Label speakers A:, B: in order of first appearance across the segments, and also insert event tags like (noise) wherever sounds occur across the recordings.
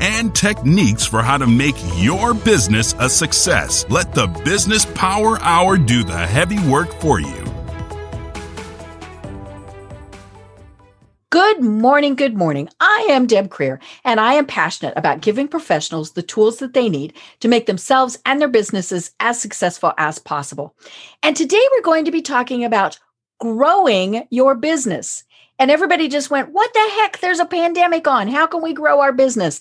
A: and techniques for how to make your business a success. Let the Business Power Hour do the heavy work for you.
B: Good morning, good morning. I am Deb Krier, and I am passionate about giving professionals the tools that they need to make themselves and their businesses as successful as possible. And today we're going to be talking about growing your business. And everybody just went, What the heck? There's a pandemic on. How can we grow our business?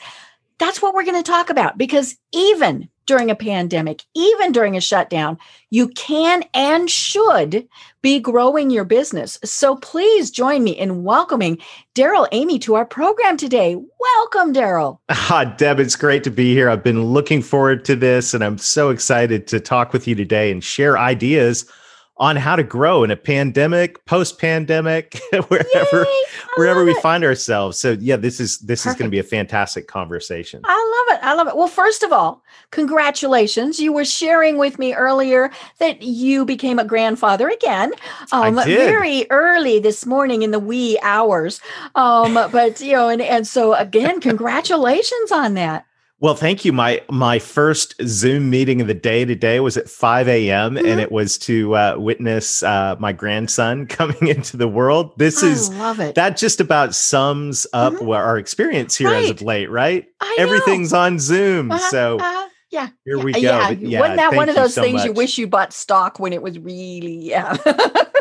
B: That's what we're going to talk about because even during a pandemic, even during a shutdown, you can and should be growing your business. So please join me in welcoming Darrell Amy to our program today. Welcome, Darrell.
C: Ah, Deb, it's great to be here. I've been looking forward to this, and I'm so excited to talk with you today and share ideas on how to grow in a pandemic, post pandemic, (laughs) wherever Yay, wherever we it. find ourselves. So yeah, this is this Perfect. is going to be a fantastic conversation.
B: I love it. I love it. Well, first of all, congratulations. You were sharing with me earlier that you became a grandfather again. Um I did. very early this morning in the wee hours. Um but you know and and so again, (laughs) congratulations on that.
C: Well, thank you. My my first Zoom meeting of the day today was at 5 a.m. Mm-hmm. and it was to uh, witness uh, my grandson (laughs) coming into the world. This
B: I
C: is
B: love it.
C: That just about sums up mm-hmm. our experience here right. as of late, right? I Everything's on Zoom, uh-huh, so. Uh-huh
B: yeah.
C: Here we go.
B: Yeah. yeah. Wasn't that one of those so things much. you wish you bought stock when it was really yeah.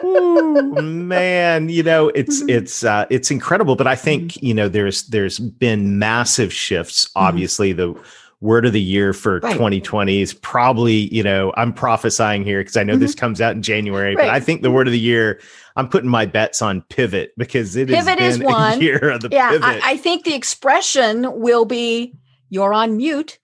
C: Ooh, (laughs) man, you know, it's mm-hmm. it's uh it's incredible. But I think, mm-hmm. you know, there's there's been massive shifts. Mm-hmm. Obviously, the word of the year for right. 2020 is probably, you know, I'm prophesying here because I know this mm-hmm. comes out in January, right. but I think the word of the year I'm putting my bets on pivot because it
B: pivot
C: is (laughs)
B: one
C: year of the
B: yeah,
C: pivot.
B: I, I think the expression will be you're on mute.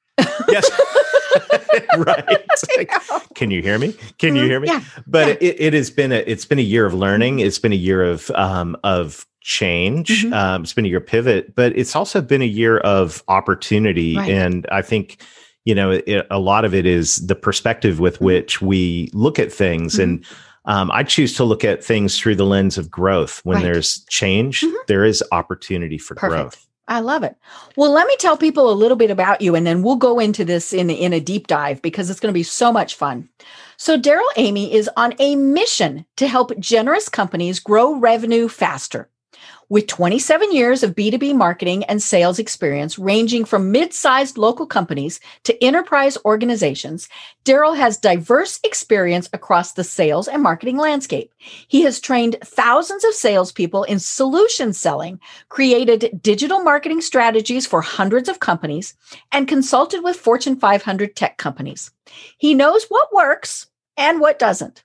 C: Yes. (laughs) right. (laughs) Like, can you hear me? Can you mm-hmm. hear me?
B: Yeah.
C: But
B: yeah.
C: It, it has been a it's been a year of learning. Mm-hmm. It's been a year of um of change. Mm-hmm. Um, it's been a year of pivot, but it's also been a year of opportunity. Right. And I think you know it, a lot of it is the perspective with mm-hmm. which we look at things mm-hmm. and. Um, I choose to look at things through the lens of growth. When right. there's change, mm-hmm. there is opportunity for Perfect. growth.
B: I love it. Well, let me tell people a little bit about you and then we'll go into this in, in a deep dive because it's going to be so much fun. So, Darrell Amy is on a mission to help generous companies grow revenue faster. With 27 years of B2B marketing and sales experience, ranging from mid sized local companies to enterprise organizations, Darrell has diverse experience across the sales and marketing landscape. He has trained thousands of salespeople in solution selling, created digital marketing strategies for hundreds of companies, and consulted with Fortune 500 tech companies. He knows what works and what doesn't.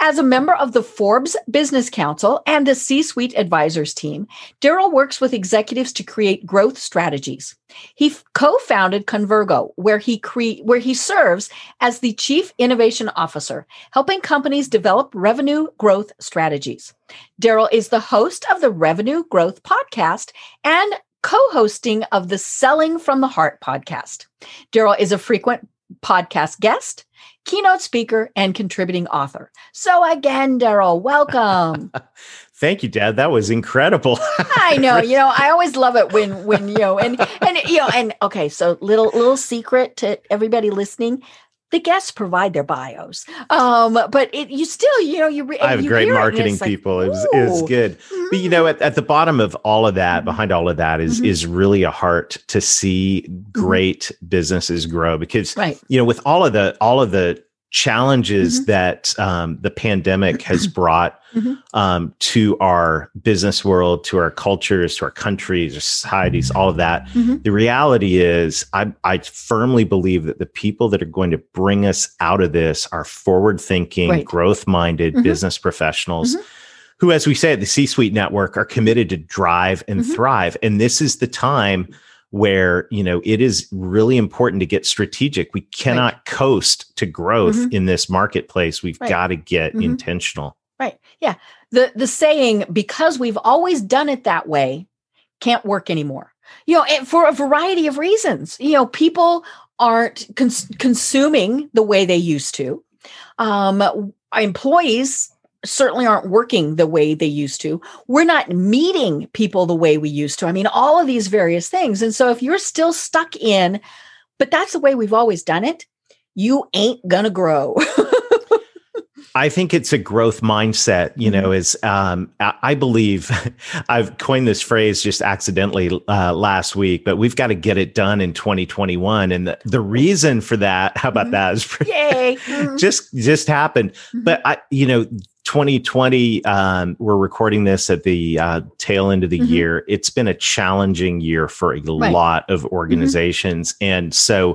B: As a member of the Forbes Business Council and the C Suite Advisors team, Darrell works with executives to create growth strategies. He co founded Convergo, where he, cre- where he serves as the Chief Innovation Officer, helping companies develop revenue growth strategies. Darrell is the host of the Revenue Growth Podcast and co hosting of the Selling from the Heart podcast. Darrell is a frequent podcast guest keynote speaker, and contributing author. So again, Darrell, welcome. (laughs)
C: Thank you, Dad. That was incredible. (laughs)
B: I know. You know, I always love it when when you know and and you know and okay. So little little secret to everybody listening the guests provide their bios. Um, but it, you still, you know, you.
C: I have
B: you
C: great marketing it people. Like, it, was, it was good. Mm-hmm. But you know, at, at, the bottom of all of that, mm-hmm. behind all of that, is, mm-hmm. is really a heart to see mm-hmm. great businesses grow. Because
B: right.
C: you know, with all of the all of the challenges mm-hmm. that um, the pandemic has (clears throat) brought mm-hmm. um, to our business world, to our cultures, to our countries, our societies, all of that. Mm-hmm. The reality is, I, I, firmly believe that the people that are going to bring us out of this are forward thinking, right. growth minded mm-hmm. business professionals. Mm-hmm. Who, as we say at the C Suite Network, are committed to drive and mm-hmm. thrive. And this is the time where you know it is really important to get strategic we cannot right. coast to growth mm-hmm. in this marketplace we've right. got to get mm-hmm. intentional
B: right yeah the the saying because we've always done it that way can't work anymore you know for a variety of reasons you know people aren't cons- consuming the way they used to um, employees certainly aren't working the way they used to. We're not meeting people the way we used to. I mean, all of these various things. And so if you're still stuck in, but that's the way we've always done it, you ain't gonna grow. (laughs)
C: I think it's a growth mindset, you know, mm-hmm. is um, I believe (laughs) I've coined this phrase just accidentally uh, last week, but we've got to get it done in 2021. And the, the reason for that, how about mm-hmm. that is (laughs)
B: Yay.
C: just, just happened. Mm-hmm. But I, you know, 2020, um, we're recording this at the uh, tail end of the mm-hmm. year. It's been a challenging year for a right. lot of mm-hmm. organizations. Mm-hmm. And so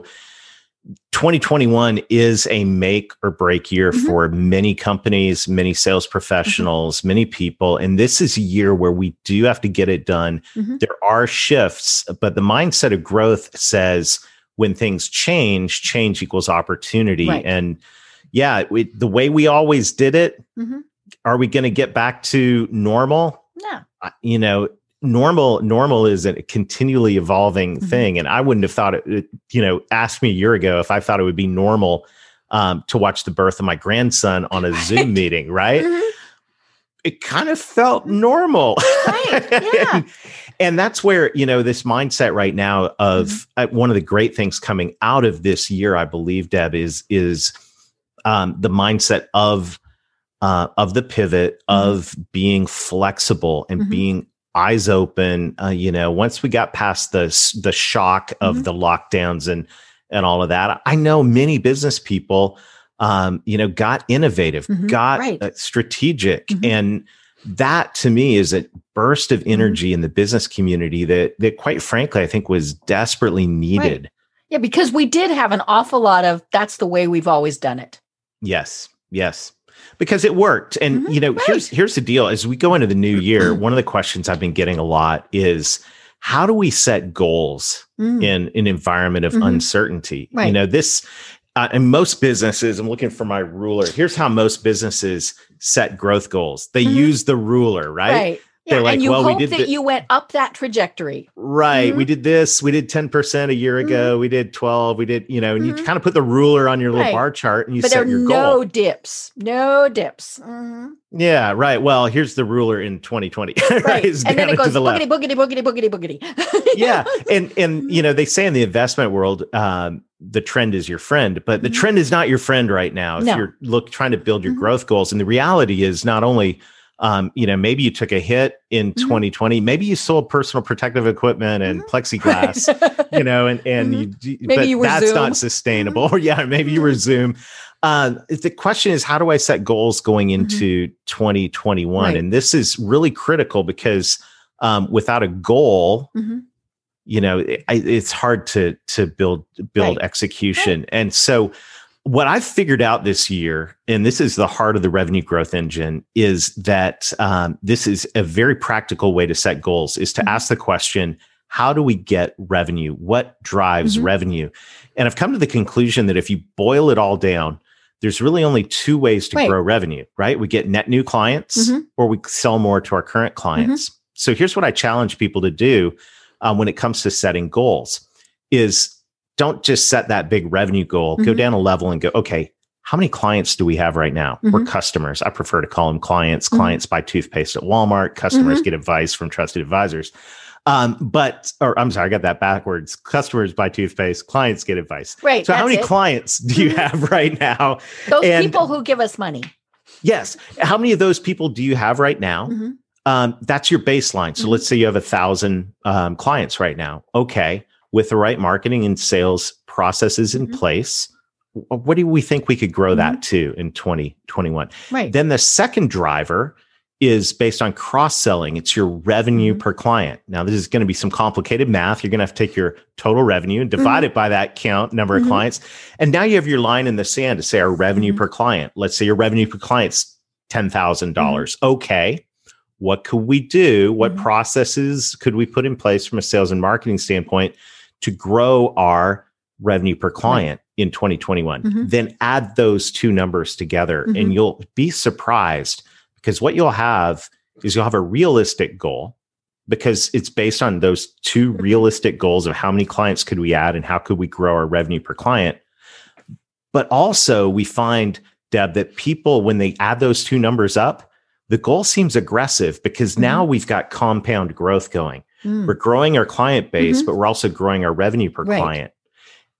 C: 2021 is a make or break year mm-hmm. for many companies, many sales mm-hmm. professionals, many people. And this is a year where we do have to get it done. Mm-hmm. There are shifts, but the mindset of growth says when things change, change equals opportunity. Right. And yeah, we, the way we always did it, mm-hmm. are we going to get back to normal?
B: No.
C: Uh, you know, normal normal is a continually evolving mm-hmm. thing and i wouldn't have thought it you know asked me a year ago if i thought it would be normal um, to watch the birth of my grandson on a zoom meeting right mm-hmm. it kind of felt normal
B: right (laughs) yeah
C: and, and, that's where you know this mindset right now of mm-hmm. uh, one of the great things coming out of this year i believe deb is is um, the mindset of uh, of the pivot mm-hmm. of being flexible and mm-hmm. being eyes open. Uh, you know, once we got past the the shock of mm-hmm. the lockdowns and and all of that, I know many business people, um, you know, got innovative, mm-hmm. got right. uh, strategic, mm-hmm. and that to me is a burst of mm-hmm. energy in the business community that that quite frankly I think was desperately needed. Right.
B: Yeah, because we did have an awful lot of that's the way we've always done it.
C: Yes. Yes. Because it worked. And mm-hmm, you know, right. here's here's the deal. As we go into the new year, one of the questions I've been getting a lot is how do we set goals mm. in an environment of mm-hmm. uncertainty? Right. You know, this uh, and most businesses, I'm looking for my ruler. Here's how most businesses set growth goals. They mm-hmm. use the ruler, right?
B: Right. Yeah, like, and you well, hope we that th- you went up that trajectory.
C: Right. Mm-hmm. We did this. We did 10% a year ago. Mm-hmm. We did 12. We did, you know, and mm-hmm. you kind of put the ruler on your little right. bar chart and you but set your
B: no
C: goal.
B: dips. No dips. Mm-hmm.
C: Yeah, right. Well, here's the ruler in 2020. (laughs)
B: right. and then it goes the boogity, boogity, boogity, boogity, boogity. (laughs)
C: yeah. And, and, you know, they say in the investment world, um, the trend is your friend, but the mm-hmm. trend is not your friend right now. If no. you're look trying to build your mm-hmm. growth goals, and the reality is not only um, you know, maybe you took a hit in mm-hmm. 2020. Maybe you sold personal protective equipment and mm-hmm. plexiglass, (laughs) you know, and and mm-hmm. you, maybe but you that's Zoom. not sustainable. Or (laughs) yeah, maybe you were mm-hmm. Zoom. Uh, the question is, how do I set goals going mm-hmm. into 2021? Right. And this is really critical because um, without a goal, mm-hmm. you know, it, it's hard to to build build right. execution. And so what I've figured out this year, and this is the heart of the revenue growth engine, is that um, this is a very practical way to set goals is to mm-hmm. ask the question, how do we get revenue? What drives mm-hmm. revenue? And I've come to the conclusion that if you boil it all down, there's really only two ways to grow revenue, right? We get net new clients mm-hmm. or we sell more to our current clients. Mm-hmm. So here's what I challenge people to do um, when it comes to setting goals is don't just set that big revenue goal. Mm-hmm. Go down a level and go, okay, how many clients do we have right now? Mm-hmm. We're customers. I prefer to call them clients. Mm-hmm. Clients buy toothpaste at Walmart. Customers mm-hmm. get advice from trusted advisors. Um, but, or I'm sorry, I got that backwards. Customers buy toothpaste. Clients get advice.
B: Right.
C: So, how many it. clients do you mm-hmm. have right now?
B: Those and, people who give us money.
C: Yes. How many of those people do you have right now? Mm-hmm. Um, that's your baseline. So, let's say you have a thousand um, clients right now. Okay with the right marketing and sales processes in mm-hmm. place, what do we think we could grow mm-hmm. that to in 2021?
B: Right.
C: Then the second driver is based on cross selling. It's your revenue mm-hmm. per client. Now, this is going to be some complicated math. You're going to have to take your total revenue and divide mm-hmm. it by that count number of mm-hmm. clients. And now you have your line in the sand to say our revenue mm-hmm. per client. Let's say your revenue per client's $10,000. Okay. what could we do? What mm-hmm. processes could we put in place from a sales and marketing standpoint to grow our revenue per client right. in 2021? Mm-hmm. Then add those two numbers together mm-hmm. and you'll be surprised because what you'll have is you'll have a realistic goal because it's based on those two mm-hmm. realistic goals of how many clients could we add and how could we grow our revenue per client. But also, we find, Deb, that people, when they add those two numbers up, the goal seems aggressive because mm-hmm. now we've got compound growth going. Mm. We're growing our client base, mm-hmm. but we're also growing our revenue per right. client.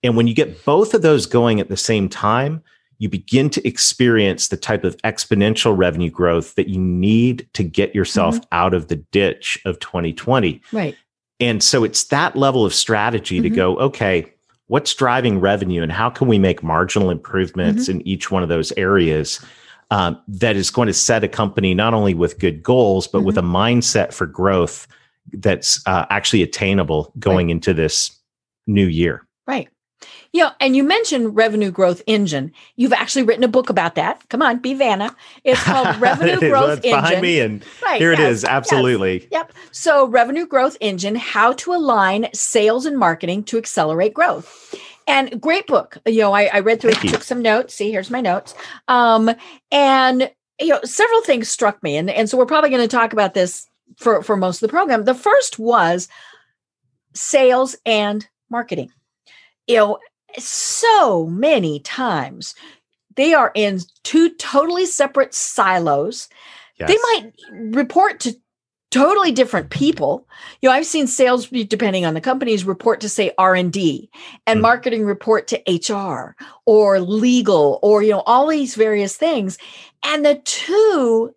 C: And when you get both of those going at the same time, you begin to experience the type of exponential revenue growth that you need to get yourself mm-hmm. out of the ditch of 2020.
B: Right.
C: And so it's that level of strategy mm-hmm. to go, okay, what's driving revenue and how can we make marginal improvements mm-hmm. in each one of those areas um, that is going to set a company not only with good goals, but with a mm-hmm. mindset for growth that's uh, actually attainable going right. into this new year.
B: Right. Yeah, and you mentioned revenue growth engine. You've actually written a book about that. Come on, be Vanna. It's called (laughs) Revenue Growth Engine.
C: Behind me, and right, here yes, it is. Absolutely.
B: Yes, yep. So, Revenue Growth Engine: How to Align Sales and Marketing to Accelerate Growth. And great book. You know, I, I read through Thank it, you. took some notes. See, here's my notes. Um, and you know, several things struck me, and and so we're probably going to talk about this for for most of the program. The first was sales and marketing. You know, so many times they are in two totally separate silos. Yes. They might report to totally different people. You know, I've seen sales depending on the companies report to say R&D and mm. marketing report to HR or legal or you know all these various things. And the two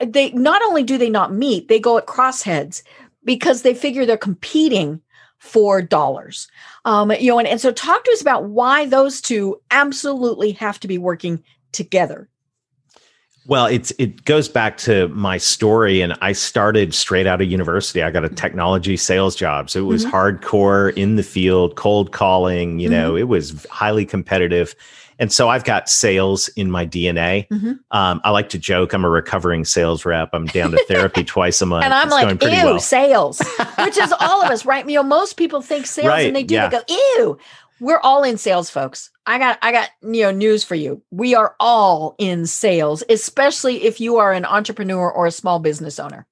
B: they not only do they not meet, they go at crossheads because they figure they're competing for dollars. Um, you know, and, and so talk to us about why those two absolutely have to be working together.
C: Well, it's it goes back to my story, and I started straight out of university. I got a mm-hmm. technology sales job, so it was mm-hmm. hardcore in the field, cold calling. You know, mm-hmm. it was highly competitive, and so I've got sales in my DNA. Mm-hmm. Um, I like to joke I'm a recovering sales rep. I'm down to (laughs) therapy twice a month.
B: And I'm it's like, ew, well. sales, (laughs) which is all of us, right? You know, most people think sales right, and they do, yeah. they go, ew. We're all in sales, folks. I got I got you know news for you. We are all in sales, especially if you are an entrepreneur or a small business owner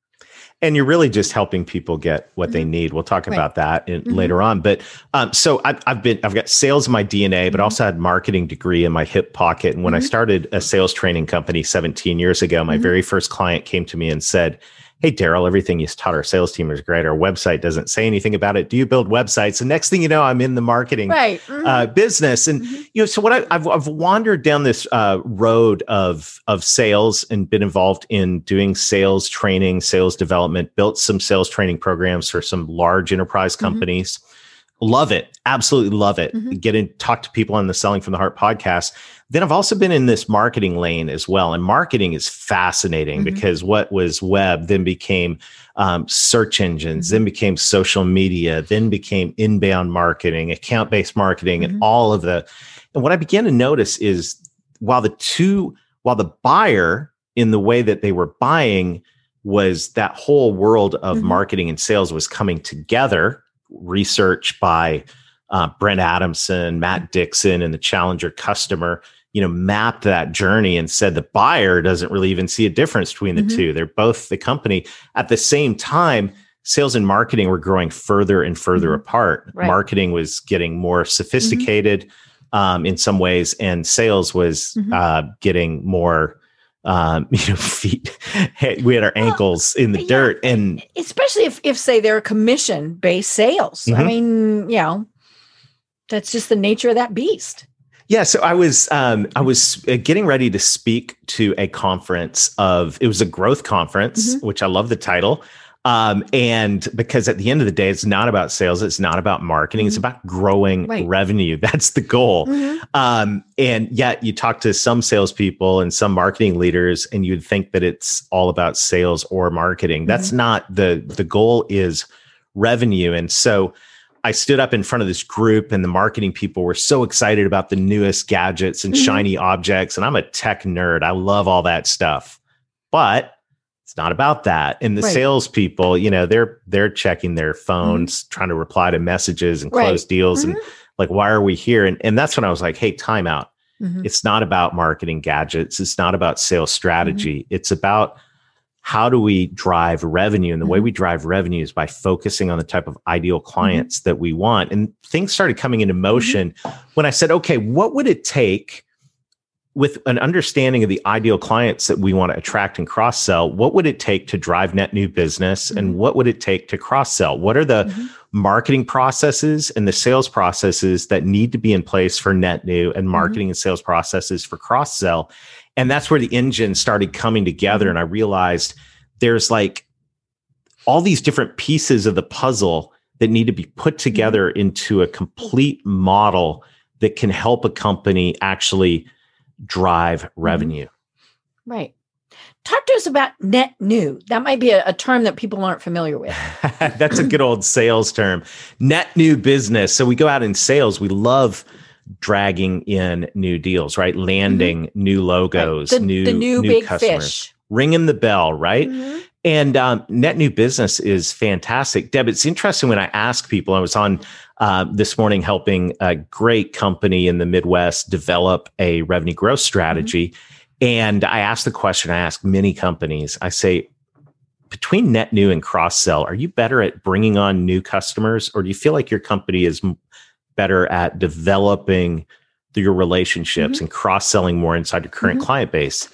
C: and you're really just helping people get what mm-hmm. they need. We'll talk right. about that in, mm-hmm. later on. But um, so I've, I've, been I've got sales in my DNA, but mm-hmm. also had marketing degree in my hip pocket. And when I mm-hmm. started a sales training company 17 years ago, my mm-hmm. very first client came to me and said, hey darrell everything you taught our sales team is great our website doesn't say anything about it do you build websites and next thing you know i'm in the marketing
B: right.
C: mm-hmm. uh, business and mm-hmm. you know so what I, have I've wandered down this uh, road of of sales and been involved in doing sales training sales development built some sales training programs for some large enterprise mm-hmm. companies mm-hmm love it absolutely love it mm-hmm. get in talk to people on the selling from the heart podcast then i've also been in this marketing lane as well and marketing is fascinating mm-hmm. because what was web then became um, search engines mm-hmm. then became social media then became inbound marketing account-based marketing and mm-hmm. all of the and what i began to notice is while the two while the buyer in the way that they were buying was that whole world of mm-hmm. marketing and sales was coming together research by uh, Brent Adamson, Matt Dixon, and the Challenger customer, you know, mapped that journey and said the buyer doesn't really even see a difference between the mm-hmm. two. They're both the company. At the same time, sales and marketing were growing further and further mm-hmm. apart. Right. Marketing was getting more sophisticated mm-hmm. um, in some ways, and sales was mm-hmm. uh, getting more um, (laughs) you know, feet. we had our ankles well, in the yeah, dirt, and
B: especially if, if say they're commission based sales. Mm-hmm. I mean, you know, that's just the nature of that beast.
C: Yeah, so I was um, I was uh, getting ready to speak to a conference of it was a growth conference, mm-hmm. which I love the title. Um, and because at the end of the day, it's not about sales, it's not about marketing, mm-hmm. it's about growing right. revenue. (laughs) That's the goal. Mm-hmm. Um, and yet you talk to some salespeople and some marketing leaders, and you'd think that it's all about sales or marketing. Mm-hmm. That's not the the goal is revenue. And so I stood up in front of this group, and the marketing people were so excited about the newest gadgets and mm-hmm. shiny objects. And I'm a tech nerd. I love all that stuff. But It's not about that. And the
B: Right.
C: salespeople, you know, they're they're checking their phones, trying to reply to messages and close
B: Right.
C: deals. And
B: Mhm.
C: like, why are we here? And and that's when I was like, hey, time out.
B: Mhm.
C: It's not about marketing gadgets. It's not about sales strategy.
B: Mm-hmm.
C: It's about how do we drive revenue? And the way
B: Mhm.
C: we drive revenue is by focusing on the type of ideal
B: Mm-hmm.
C: clients that we want. And things started coming into motion when I said, okay, what would it take with an understanding of the ideal clients that we want to attract and cross sell? What would it take to drive net new business? And
B: Mhm.
C: what would it take to cross sell? What are the
B: Mhm.
C: marketing processes and the sales processes that need to be in place for net new and marketing and sales processes for cross sell. And that's where the engine started coming together. And I realized there's like all these different pieces of the puzzle that need to be put together into a complete model that can help a company actually drive revenue.
B: Right. Talk to us about net new. That might be a, a term that people aren't familiar with. (laughs)
C: That's a good old sales term. Net new business. So we go out in sales, we love dragging in new deals, right? Landing new logos,
B: Mm-hmm. the,
C: new
B: the new, big
C: customers,
B: fish.
C: ringing the bell, right?
B: Mhm.
C: And um, net new business is fantastic. Deb, it's interesting when I ask people, I was on uh, this morning helping a great company in the Midwest develop a revenue growth strategy. And I asked the question I ask many companies I say, between net new and cross sell, are you better at bringing on new customers, or do you feel like your company is better at developing your relationships and cross selling more inside your current
B: Mhm.
C: client base?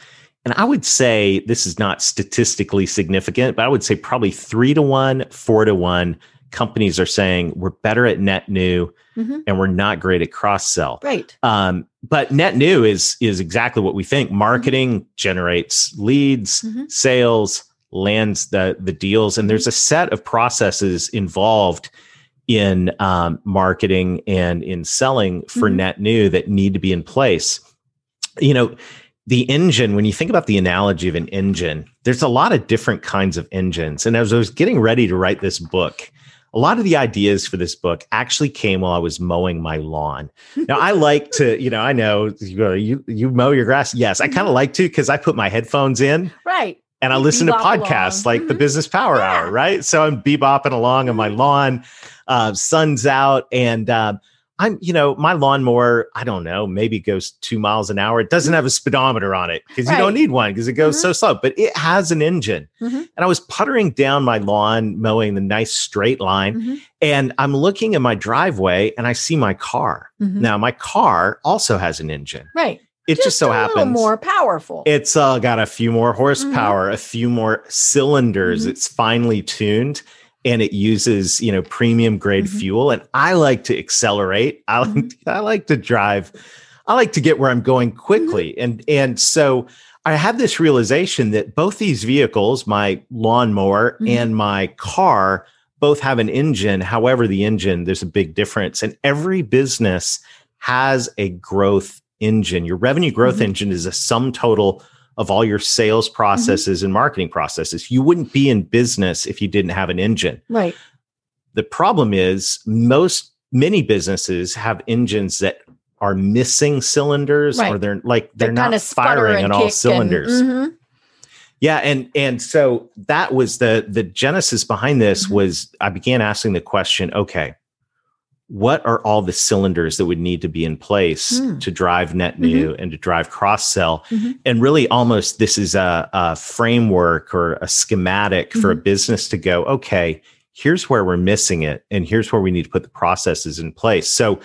C: And I would say this is not statistically significant, but I would say probably three to one, four to one companies are saying we're better at net new
B: Mhm.
C: and we're not great at cross sell.
B: Right.
C: Um, but net new is is exactly what we think. Marketing generates leads,
B: Mhm.
C: sales, lands the the deals, and there's a set of processes involved in um, marketing and in selling for
B: Mhm.
C: net new that need to be in place. You know, the engine. When you think about the analogy of an engine, there's a lot of different kinds of engines. And as I was getting ready to write this book, a lot of the ideas for this book actually came while I was mowing my lawn. Now I like to, you know, I know you go, you you mow your grass. Yes, I kind of like to because I put my headphones in
B: Right.
C: and I
B: You
C: listen to podcasts
B: along.
C: like the
B: Mhm.
C: Business Power
B: Yeah.
C: Hour, right? So I'm bebopping along on my lawn, uh, sun's out, and uh, I'm, you know, my lawnmower, I don't know, maybe goes two miles an hour. It doesn't have a speedometer on it because you don't need one because it goes
B: Mhm.
C: so slow, but it has an engine.
B: Mhm.
C: And I was puttering down my lawn, mowing the nice straight line,
B: Mhm.
C: and I'm looking in my driveway and I see my car.
B: Mhm.
C: Now, my car also has an engine.
B: Right.
C: It just, so
B: a
C: happens
B: more powerful.
C: it's uh, got a few more horsepower, a few more cylinders. It's finely tuned and it uses, you know, premium grade
B: Mhm.
C: fuel. And I like to accelerate. I like,
B: Mhm.
C: I like to drive. I like to get where I'm going quickly.
B: Mm-hmm.
C: And and so I had this realization that both these vehicles, my lawnmower
B: Mhm.
C: and my car, both have an engine. However, the engine, there's a big difference. And every business has a growth engine. Your revenue growth engine is a sum total of all your sales processes and marketing processes. You wouldn't be in business if you didn't have an engine.
B: right.
C: The problem is most many businesses have engines that are missing cylinders or they're like they're,
B: They
C: not firing on all cylinders.
B: And, Mhm.
C: Yeah, and and so that was the the genesis behind this
B: Mhm.
C: was I began asking the question, okay, what are all the cylinders that would need to be in place
B: Hmm.
C: to drive net new and to drive cross sell?
B: Mhm.
C: And really, almost this is a, a framework or a schematic for a
B: Mhm.
C: business to go, okay, here's where we're missing it, and here's where we need to put the processes in place. So,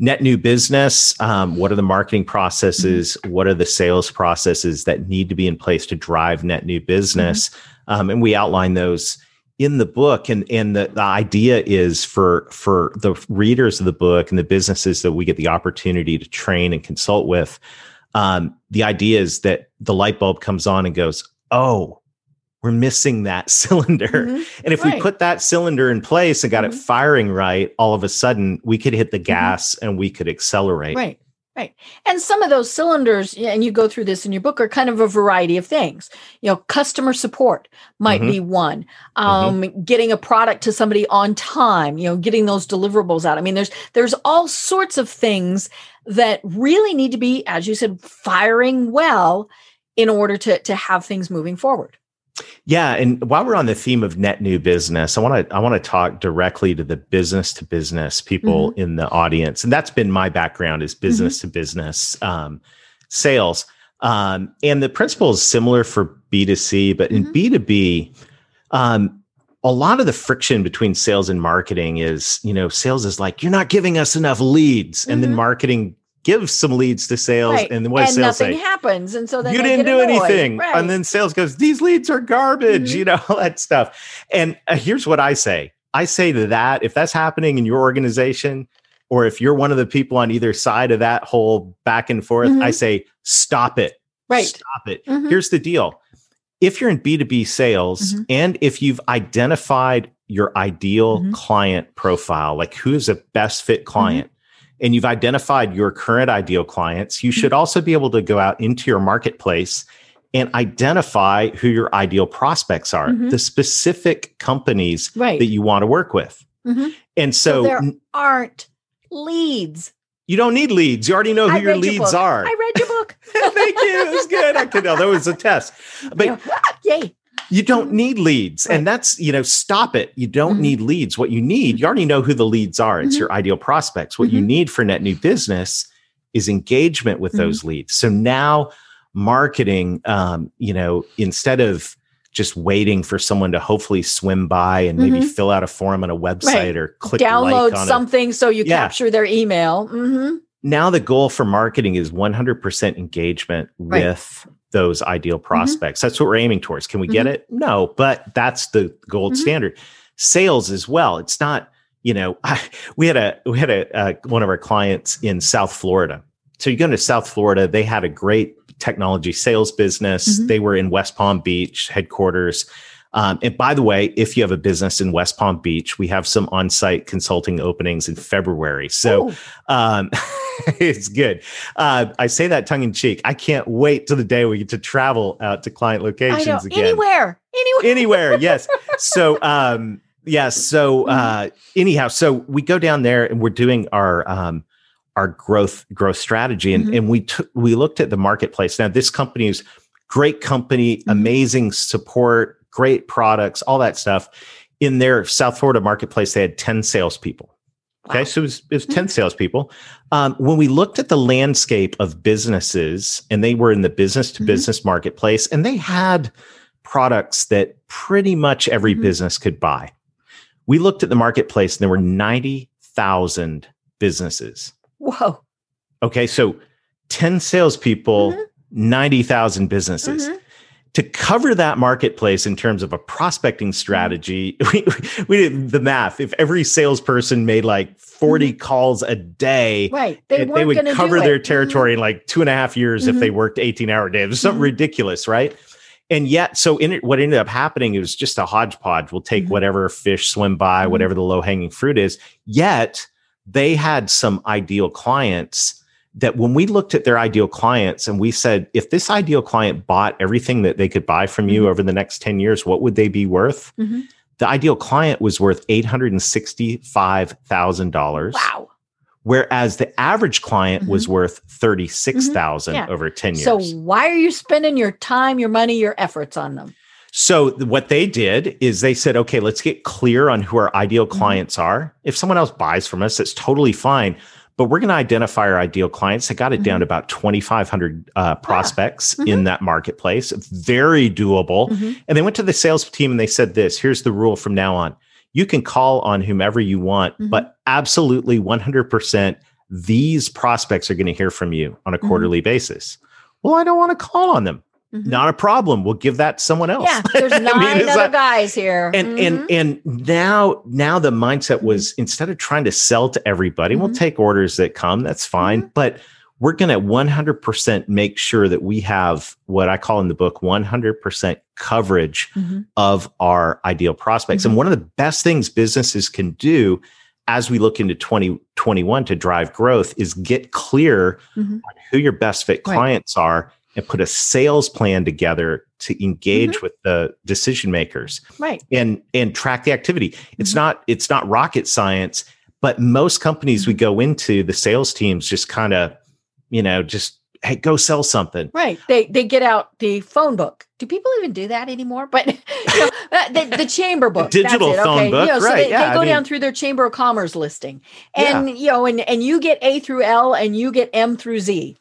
C: net new business, um, what are the marketing processes? What are the sales processes that need to be in place to drive net new business? Um, and we outline those in the book and and the, the idea is for for the readers of the book and the businesses that we get the opportunity to train and consult with um, the idea is that the light bulb comes on and goes oh we're missing that (laughs) cylinder
B: Mhm.
C: and if we put that cylinder in place and got it
B: Mhm.
C: firing right all of a sudden we could hit the gas and we could accelerate
B: Right. Right. And some of those cylinders, and you go through this in your book, are kind of a variety of things. You know, customer support might
C: Mhm.
B: be one. Um, getting a product to somebody on time, you know, getting those deliverables out. I mean, there's there's all sorts of things that really need to be, as you said, firing well in order to to have things moving forward.
C: Yeah, and while we're on the theme of net new business, I want to I want to talk directly to the business to business people mm-hmm. in the audience, and that's been my background is business mm-hmm. to business um, sales. Um, and the principle is similar for B two C, but in mm-hmm. B two B, um, lot of the friction between sales and marketing is you know sales is like you're not giving us enough leads, and then mm-hmm. marketing give some leads to sales right. and then what
B: and
C: sales
B: nothing
C: say?
B: happens and so then
C: you didn't do anything
B: right.
C: and then sales goes these leads are garbage mm-hmm. you know (laughs) all that stuff and uh, here's what i say i say to that if that's happening in your organization or if you're one of the people on either side of that whole back and forth mm-hmm. i say stop it
B: right
C: stop it mm-hmm. here's the deal if you're in b2b sales mm-hmm. and if you've identified your ideal mm-hmm. client profile like who's a best fit mm-hmm. client and you've identified your current ideal clients, you should also be able to go out into your marketplace and identify who your ideal prospects are, mm-hmm. the specific companies right. that you want to work with. Mm-hmm. And so,
B: so, there aren't leads.
C: You don't need leads. You already know who your leads
B: your
C: are.
B: I read your book. (laughs)
C: Thank you. It was good. I could tell that was a test. (laughs) But
B: yay.
C: You don't mm-hmm. need leads. Right. And that's, you know, stop it. You don't mm-hmm. need leads. What you need, you already know who the leads are. It's mm-hmm. your ideal prospects. What you mm-hmm. need for net new business is engagement with those mm-hmm. leads. So now marketing, um, you know, instead of just waiting for someone to hopefully swim by and maybe mm-hmm. fill out a form on a website right. or click
B: download
C: like
B: something so you yeah. capture their email.
C: Now the goal for marketing is 100% engagement right. with those ideal mm-hmm. prospects. Mm-hmm. That's what we're aiming towards. Can we get mm-hmm. it? No, but that's the gold mm-hmm. standard. Sales as well. It's not, you know, I, (laughs) we had a we had a uh, one of our clients in South Florida. So you go to South Florida, they had a great technology sales business. Mm-hmm. They were in West Palm Beach headquarters. Um, and by the way, if you have a business in West Palm Beach, we have some on-site consulting openings in February. So um, (laughs) it's good. Uh, I say that tongue in cheek. I can't wait till the day we get to travel out to client locations again.
B: Anywhere, anywhere,
C: anywhere. (laughs) Yes. So um, yeah. So uh, anyhow, so we go down there and we're doing our um, our growth growth strategy, and mm-hmm. and we took we looked at the marketplace. Now this company is great company, mm-hmm. amazing support great products, all that stuff. In their South Florida marketplace, they had 10 salespeople. Okay, so it was, it was 10 hmm. salespeople. Um, when we looked at the landscape of businesses, and they were in the business to business mm-hmm. marketplace, and they had products that pretty much every mm-hmm. business could buy. We looked at the marketplace, and there were 90,000 businesses.
B: Whoa.
C: Okay, so 10 salespeople, mm-hmm. 90,000 businesses. Mm-hmm to cover that marketplace in terms of a prospecting mm-hmm. strategy, (laughs) we, we did the math. If every salesperson made like 40 mm-hmm. calls a day,
B: right. they,
C: they would cover their territory
B: mm-hmm.
C: in like two and a half years mm-hmm. if they mm-hmm. worked 18 hour days. It was something mm-hmm. ridiculous, right? And yet, so in it, what ended up happening is just a hodgepodge. We'll take whatever fish swim by, whatever the low hanging fruit is. Yet they had some ideal clients that when we looked at their ideal clients and we said, if this ideal client bought everything that they could buy from you mm-hmm. over the next 10 years, what would they be worth? Mm-hmm. The ideal client was worth $865,000.
B: Wow.
C: Whereas the average client mm-hmm. was worth 36,000 mm-hmm. yeah. over 10 years.
B: So why are you spending your time, your money, your efforts on them?
C: So what they did is they said, okay, let's get clear on who our ideal mm-hmm. clients are. If someone else buys from us, that's totally fine but we're going to identify our ideal clients. I got it mm-hmm. down to about 2,500 uh, prospects mm-hmm. in that marketplace. Very doable. Mm-hmm. And they went to the sales team and they said this here's the rule from now on you can call on whomever you want, mm-hmm. but absolutely 100%, these prospects are going to hear from you on a mm-hmm. quarterly basis. Well, I don't want to call on them. Mm-hmm. Not a problem. We'll give that to someone else.
B: Yeah, (laughs) there's nine I mean, other guys here.
C: And mm-hmm. and and now now the mindset was mm-hmm. instead of trying to sell to everybody, mm-hmm. we'll take orders that come. That's fine, mm-hmm. but we're going to 100% make sure that we have what I call in the book 100% coverage mm-hmm. of our ideal prospects. And one of the best things businesses can do as we look into 2021 to drive growth is get clear on who your best fit clients right. are and put a sales plan together to engage mm-hmm. with the decision makers
B: right
C: and and track the activity it's mm-hmm. not it's not rocket science but most companies mm-hmm. we go into the sales teams just kind of you know just hey, go sell something.
B: Right. They they get out the phone book. Do people even do that anymore? But (laughs) you know, uh, the, the chamber book,
C: the digital
B: it,
C: phone
B: okay?
C: book,
B: you know, so? They,
C: yeah,
B: they go
C: I
B: down
C: mean,
B: through their chamber of commerce listing, and you know, and and you get A through L, and you get M through Z.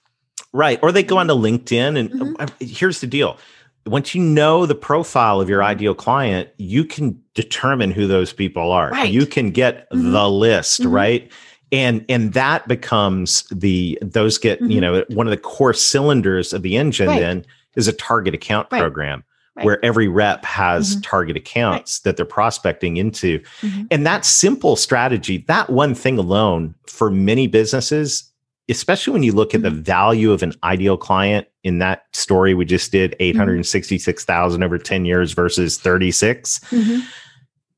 C: right. Or they go onto LinkedIn, and
B: Mhm.
C: uh, here's the deal: once you know the profile of your
B: Mm-hmm.
C: ideal client, you can determine who those people are.
B: Right.
C: You can get
B: Mhm.
C: the list,
B: Mhm.
C: right? And and that becomes the those get you
B: Mhm.
C: know one of the core cylinders of the engine.
B: Right.
C: Then is a target account
B: Right.
C: program.
B: Right.
C: Where every rep has
B: Mhm.
C: target accounts that they're prospecting into.
B: Mhm.
C: And that simple strategy, that one thing alone for many businesses, especially when you look at the value of an ideal client in that story we just did 866,000 over 10 years versus 36.
B: Mhm.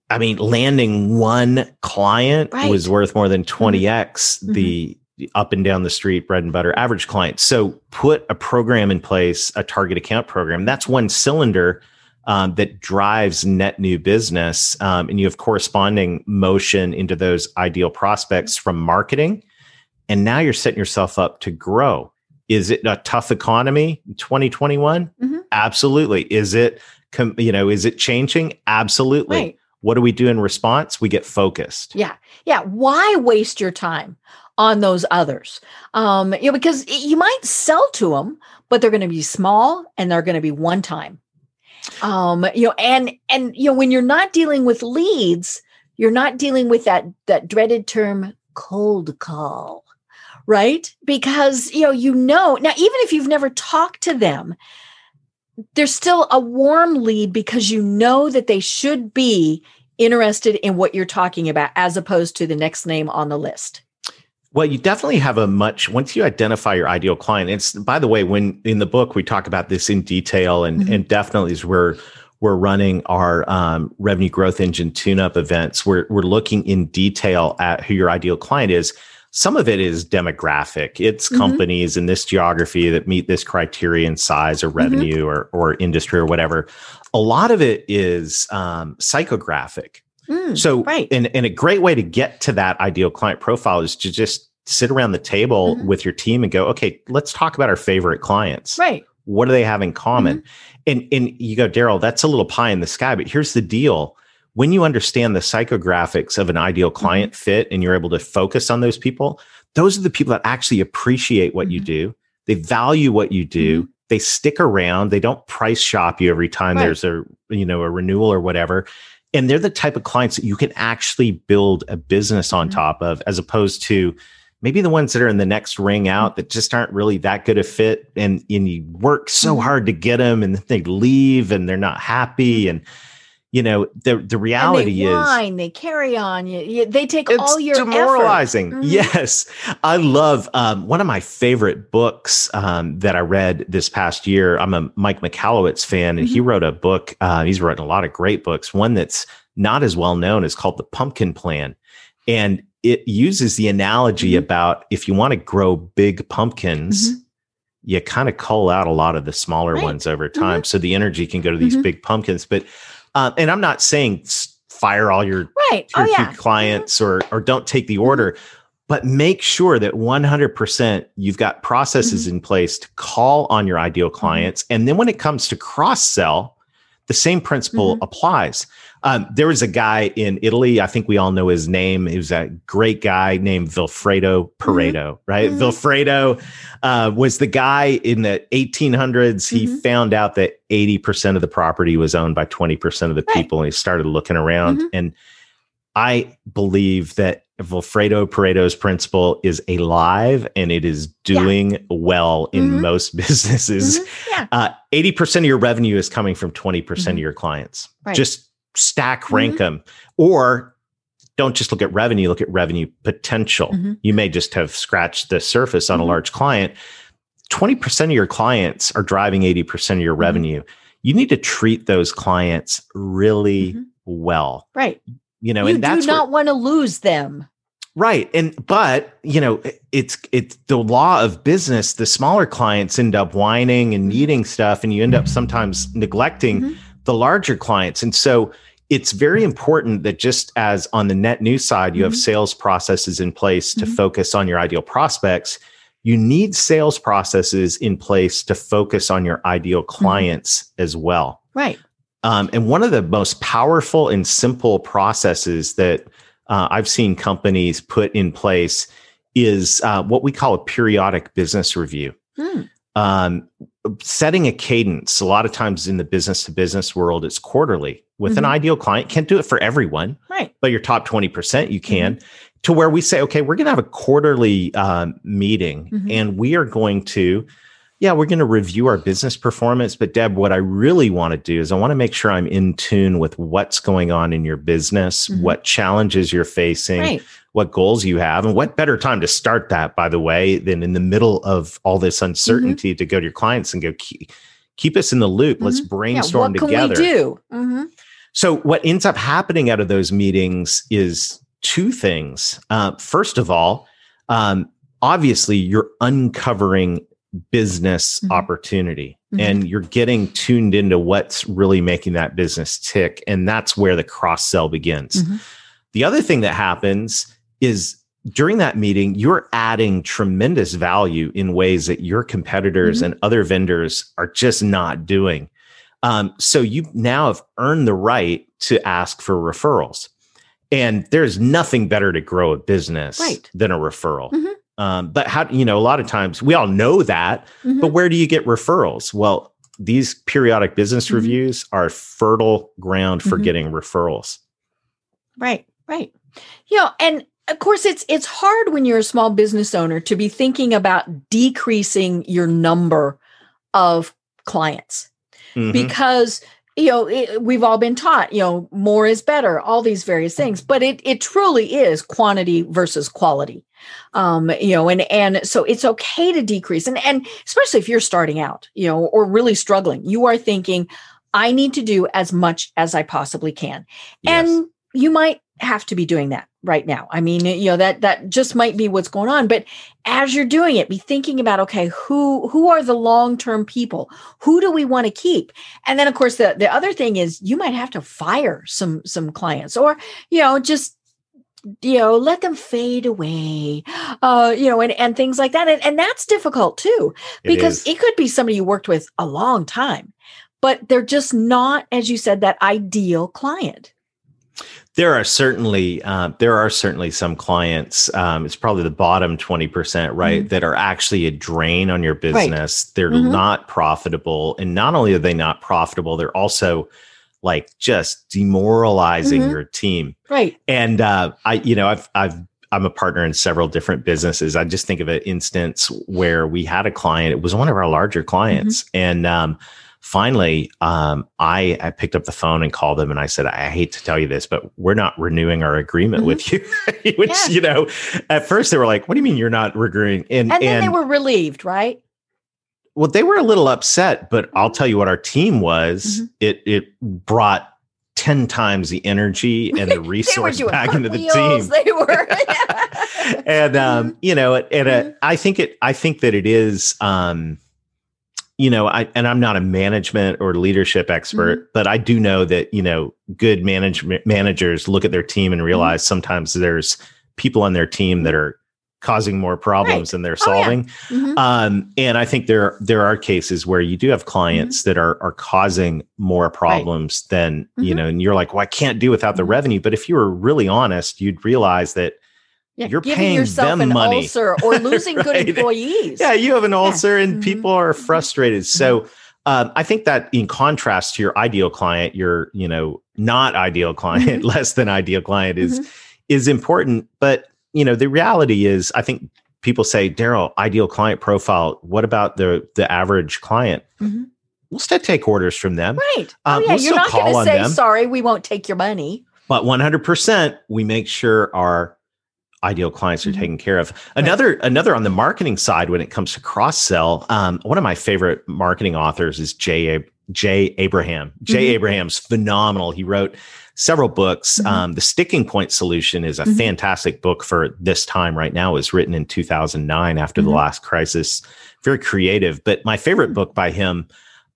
C: I mean, landing one client
B: Right.
C: was worth more than 20x
B: Mhm.
C: the up and down the street bread and butter average client. So put a program in place, a target account program. That's one cylinder um, that drives net new business. Um, and you have corresponding motion into those ideal prospects from marketing. And now you're setting yourself up to grow. Is it a tough economy in 2021?
B: Mhm.
C: Absolutely. Is it, com- you know, is it changing? Absolutely.
B: Right.
C: What do we do in response? We get focused.
B: Yeah. Yeah. Why waste your time on those others? Um, you know, because you might sell to them, but they're going to be small and they're going to be one time. Um, you know, and and you know, when you're not dealing with leads, you're not dealing with that that dreaded term cold call, right? Because you know, you know, now even if you've never talked to them, there's still a warm lead because you know that they should be interested in what you're talking about as opposed to the next name on the list.
C: Well, you definitely have a much once you identify your ideal client. It's by the way, when in the book we talk about this in detail, and
B: Mhm.
C: and definitely as we're we're running our um, revenue growth engine tune-up events, we're we're looking in detail at who your ideal client is. Some of it is demographic. It's
B: Mhm.
C: companies in this geography that meet this criterion size or revenue or or industry or whatever. A lot of it is um, psychographic.
B: Mm,
C: So,
B: right.
C: and, and a great way to get to that ideal client profile is to just sit around the table
B: Mhm.
C: with your team and go, okay, let's talk about our favorite clients.
B: right.
C: What do they have in common?
B: Mm-hmm.
C: And and you go, Darrell, that's a little pie in the sky, but here's the deal. When you understand the psychographics of an ideal
B: Mm-hmm.
C: client fit and you're able to focus on those people, those are the people that actually appreciate what you
B: Mhm.
C: do. They value what you do. They stick around. They don't price shop you every time
B: Right.
C: there's a you know a renewal or whatever and they're the type of clients that you can actually build a business on
B: Mhm.
C: top of as opposed to maybe the ones that are in the next ring out that just aren't really that good a fit and, and you work so hard to get them and then they leave and they're not happy and you know the the
B: And they
C: reality is
B: whine, they carry on. You, they take all your
C: demoralizing.
B: Mhm.
C: Yes, I love um, one of my favorite books um, that I read this past year. I'm a Mike Michalowicz fan, and he
B: Mm-hmm.
C: wrote a book. Uh, he's written a lot of great books. One that's not as well known is called The Pumpkin Plan, and it uses the analogy
B: Mhm.
C: about if you want to grow big pumpkins.
B: Mhm.
C: You kind of cull out a lot of the smaller
B: Right.
C: ones over time, so the energy can go to these
B: Mhm.
C: big pumpkins. But, uh, and I'm not saying fire all your
B: Right.
C: your
B: Oh, yeah.
C: clients or or don't take the order but make sure that 100% you've got processes
B: Mm-hmm.
C: in place to call on your ideal clients and then when it comes to cross sell the same principle
B: Mhm.
C: applies um, there was a guy in italy i think we all know his name he was a great guy named vilfredo pareto right
B: Mhm.
C: vilfredo uh, was the guy in the 1800s he
B: Mhm.
C: found out that 80% of the property was owned by 20% of the
B: Right.
C: people and he started looking around
B: Mhm.
C: and I believe that Vilfredo Pareto's principle is alive and it is doing well in
B: Mhm.
C: most (laughs) businesses.
B: Mhm. Yeah.
C: Uh, 80% of your revenue is coming from 20%
B: Mhm.
C: of your clients.
B: Right.
C: Just stack rank them or don't just look at revenue, look at revenue potential.
B: Mhm.
C: You may just have scratched the surface on a
B: Mhm.
C: large client. 20% of your clients are driving 80% of your
B: Mhm.
C: revenue. You need to treat those clients really
B: Mhm.
C: well.
B: Right.
C: You know,
B: you
C: and that's you
B: do
C: where-
B: not want to lose them.
C: Right. And but, you know, it's it's the law of business. The smaller clients end up whining and needing stuff and you end up sometimes neglecting the larger clients. And so it's very important that just as on the net new side you have
B: Mhm.
C: sales processes in place to
B: Mhm.
C: focus on your ideal prospects, you need sales processes in place to focus on your ideal clients mm-hmm. as well.
B: Right.
C: Um, and one of the most powerful and simple processes that uh, I've seen companies put in place is uh, what we call a periodic business review. Hmm. Um, setting a cadence. A lot of times in the business to business world, it's quarterly with mm-hmm. an ideal client. Can't do it for everyone,
B: right?
C: But your top twenty percent, you can. Mm-hmm. To where we say, okay, we're going to have a quarterly um, meeting, mm-hmm. and we are going to yeah, we're going to review our business performance. But Deb, what I really want to do is I want to make sure I'm in tune with what's going on in your business, mm-hmm. what challenges you're facing, right. what goals you have. And what better time to start that, by the way, than in the middle of all this uncertainty mm-hmm. to go to your clients and go, keep, keep us in the loop. Mm-hmm. Let's brainstorm yeah, what together.
B: Can we do? Mm-hmm.
C: So, what ends up happening out of those meetings is two things. Uh, first of all, um, obviously, you're uncovering business mm-hmm. opportunity mm-hmm. and you're getting tuned into what's really making that business tick and that's where the cross sell begins mm-hmm. the other thing that happens is during that meeting you're adding tremendous value in ways that your competitors mm-hmm. and other vendors are just not doing um, so you now have earned the right to ask for referrals and there's nothing better to grow a business
B: right.
C: than a referral mm-hmm. Um, but how, you know, a lot of times we all know that, mm-hmm. but where do you get referrals? Well, these periodic business mm-hmm. reviews are fertile ground for mm-hmm. getting referrals.
B: Right, right. You know, and of course it's it's hard when you're a small business owner to be thinking about decreasing your number of clients mm-hmm. because you know it, we've all been taught you know more is better all these various things but it it truly is quantity versus quality um you know and and so it's okay to decrease and and especially if you're starting out you know or really struggling you are thinking i need to do as much as i possibly can yes. and you might have to be doing that right now. I mean, you know, that that just might be what's going on, but as you're doing it, be thinking about okay, who who are the long-term people? Who do we want to keep? And then of course the the other thing is you might have to fire some some clients or, you know, just you know let them fade away uh you know and and things like that and, and that's difficult too because it, it could be somebody you worked with a long time but they're just not as you said that ideal client
C: there are certainly uh, there are certainly some clients. Um, it's probably the bottom twenty percent, right, mm-hmm. that are actually a drain on your business. Right. They're mm-hmm. not profitable, and not only are they not profitable, they're also like just demoralizing mm-hmm. your team.
B: Right.
C: And uh, I, you know, I've I've I'm a partner in several different businesses. I just think of an instance where we had a client. It was one of our larger clients, mm-hmm. and um, finally, um, I, I picked up the phone and called them and I said, I hate to tell you this, but we're not renewing our agreement mm-hmm. with you. (laughs) Which, yeah. you know, at first they were like, what do you mean you're not renewing?
B: And, and then and, they were relieved, right?
C: Well, they were a little upset, but I'll tell you what our team was. Mm-hmm. It it brought 10 times the energy (laughs) and the resource back into the team.
B: They were. (laughs)
C: and um, mm-hmm. you know, and uh, mm-hmm. I think it I think that it is um you know, I and I'm not a management or leadership expert, mm-hmm. but I do know that you know good management managers look at their team and mm-hmm. realize mm-hmm. sometimes there's people on their team that are causing more problems right. than they're solving. Oh, yeah. mm-hmm. um, and I think there there are cases where you do have clients mm-hmm. that are are causing more problems right. than you mm-hmm. know, and you're like, well, I can't do without the revenue. But if you were really honest, you'd realize that yeah, you're
B: giving
C: paying
B: yourself
C: them
B: an
C: money.
B: ulcer or (laughs) losing right? good employees.
C: Yeah, you have an ulcer yeah. and mm-hmm. people are frustrated. Mm-hmm. So um, I think that in contrast to your ideal client, your you know not ideal client, mm-hmm. (laughs) less than ideal client is mm-hmm. is important. But you know the reality is, I think people say, Darrell, ideal client profile. What about the the average client? Mm-hmm. We'll still take orders from them,
B: right? Um, oh, yeah, we'll you're not going to say them, sorry. We won't take your money.
C: But 100%, we make sure our ideal clients are mm-hmm. taken care of. Another right. another on the marketing side when it comes to cross sell. Um, one of my favorite marketing authors is Jay Jay Abraham. Jay mm-hmm. Abraham's phenomenal. He wrote several books. Mm-hmm. Um, the Sticking Point Solution is a mm-hmm. fantastic book for this time right now. It was written in 2009 after the mm-hmm. last crisis. Very creative. But my favorite mm. book by him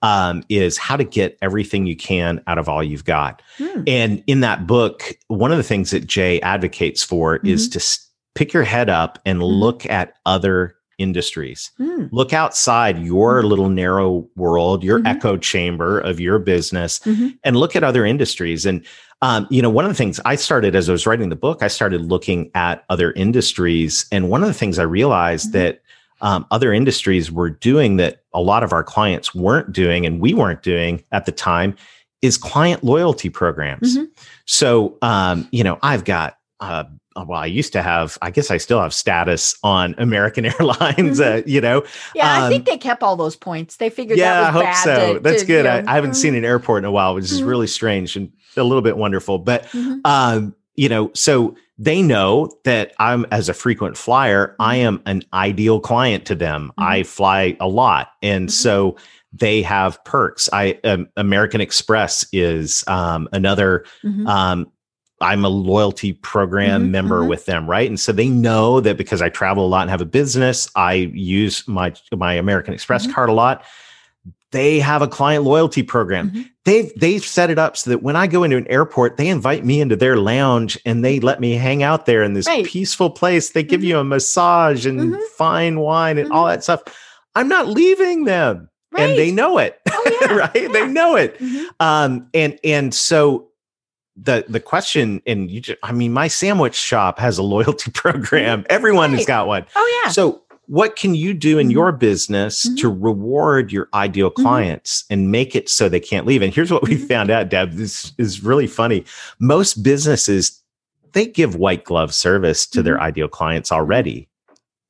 C: um, is how to get everything you can out of all you've got. Mm. And in that book, one of the things that Jay advocates for mm-hmm. is to pick your head up and mm-hmm. look at other industries.
B: Mm.
C: Look outside your
B: Mhm.
C: little narrow world, your
B: Mhm.
C: echo chamber of your business,
B: Mhm.
C: and look at other industries. And um, you know, one of the things I started as I was writing the book, I started looking at other industries, and one of the things I realized
B: Mhm.
C: that um, other industries were doing that a lot of our clients weren't doing, and we weren't doing at the time, is client loyalty programs.
B: Mhm.
C: So, um, you know, I've got. Uh, well, I used to have, I guess I still have status on American (laughs) Airlines, uh, you know,
B: Yeah, I
C: Um,
B: think they kept all those points. They figured
C: yeah,
B: that
C: I hope so.
B: to-
C: That's
B: to,
C: good.
B: you
C: I,
B: know,
C: I haven't seen
B: mhm,
C: an airport in a while, which is
B: Mhm.
C: really strange and a little bit wonderful. But
B: mhm.
C: um, you know, so they know that I'm as a frequent flyer, I
B: Mm-hmm.
C: am an ideal client to them.
B: Mhm.
C: I fly a lot, and
B: Mhm.
C: so they have perks. I um, American Express is um, another.
B: Mhm.
C: Um, I'm a loyalty program
B: Mhm,
C: member
B: mhm.
C: with them, right? And so they know that because I travel a lot and have a business, I use my my American Express
B: Mhm.
C: card a lot. They have a client loyalty program.
B: Mhm.
C: They've they've set it up so that when I go into an airport, they invite me into their lounge and they let me hang out there in this
B: Right.
C: peaceful place. They give
B: Mhm.
C: you a massage and
B: Mhm.
C: fine wine and all that stuff. I'm not leaving them, and they know it,
B: Oh, (laughs) yeah,
C: right? They know it
B: Mhm.
C: um and and so the the question and you just, i mean my sandwich shop has a loyalty (laughs) program everyone has
B: Right.
C: got one
B: Oh yeah.
C: so what can you do in your business
B: Mhm.
C: to reward your ideal
B: Mhm.
C: clients and make it so they can't leave and here's what we
B: Mhm.
C: found out deb this is really funny most businesses they give white glove service to their
B: Mhm.
C: ideal clients already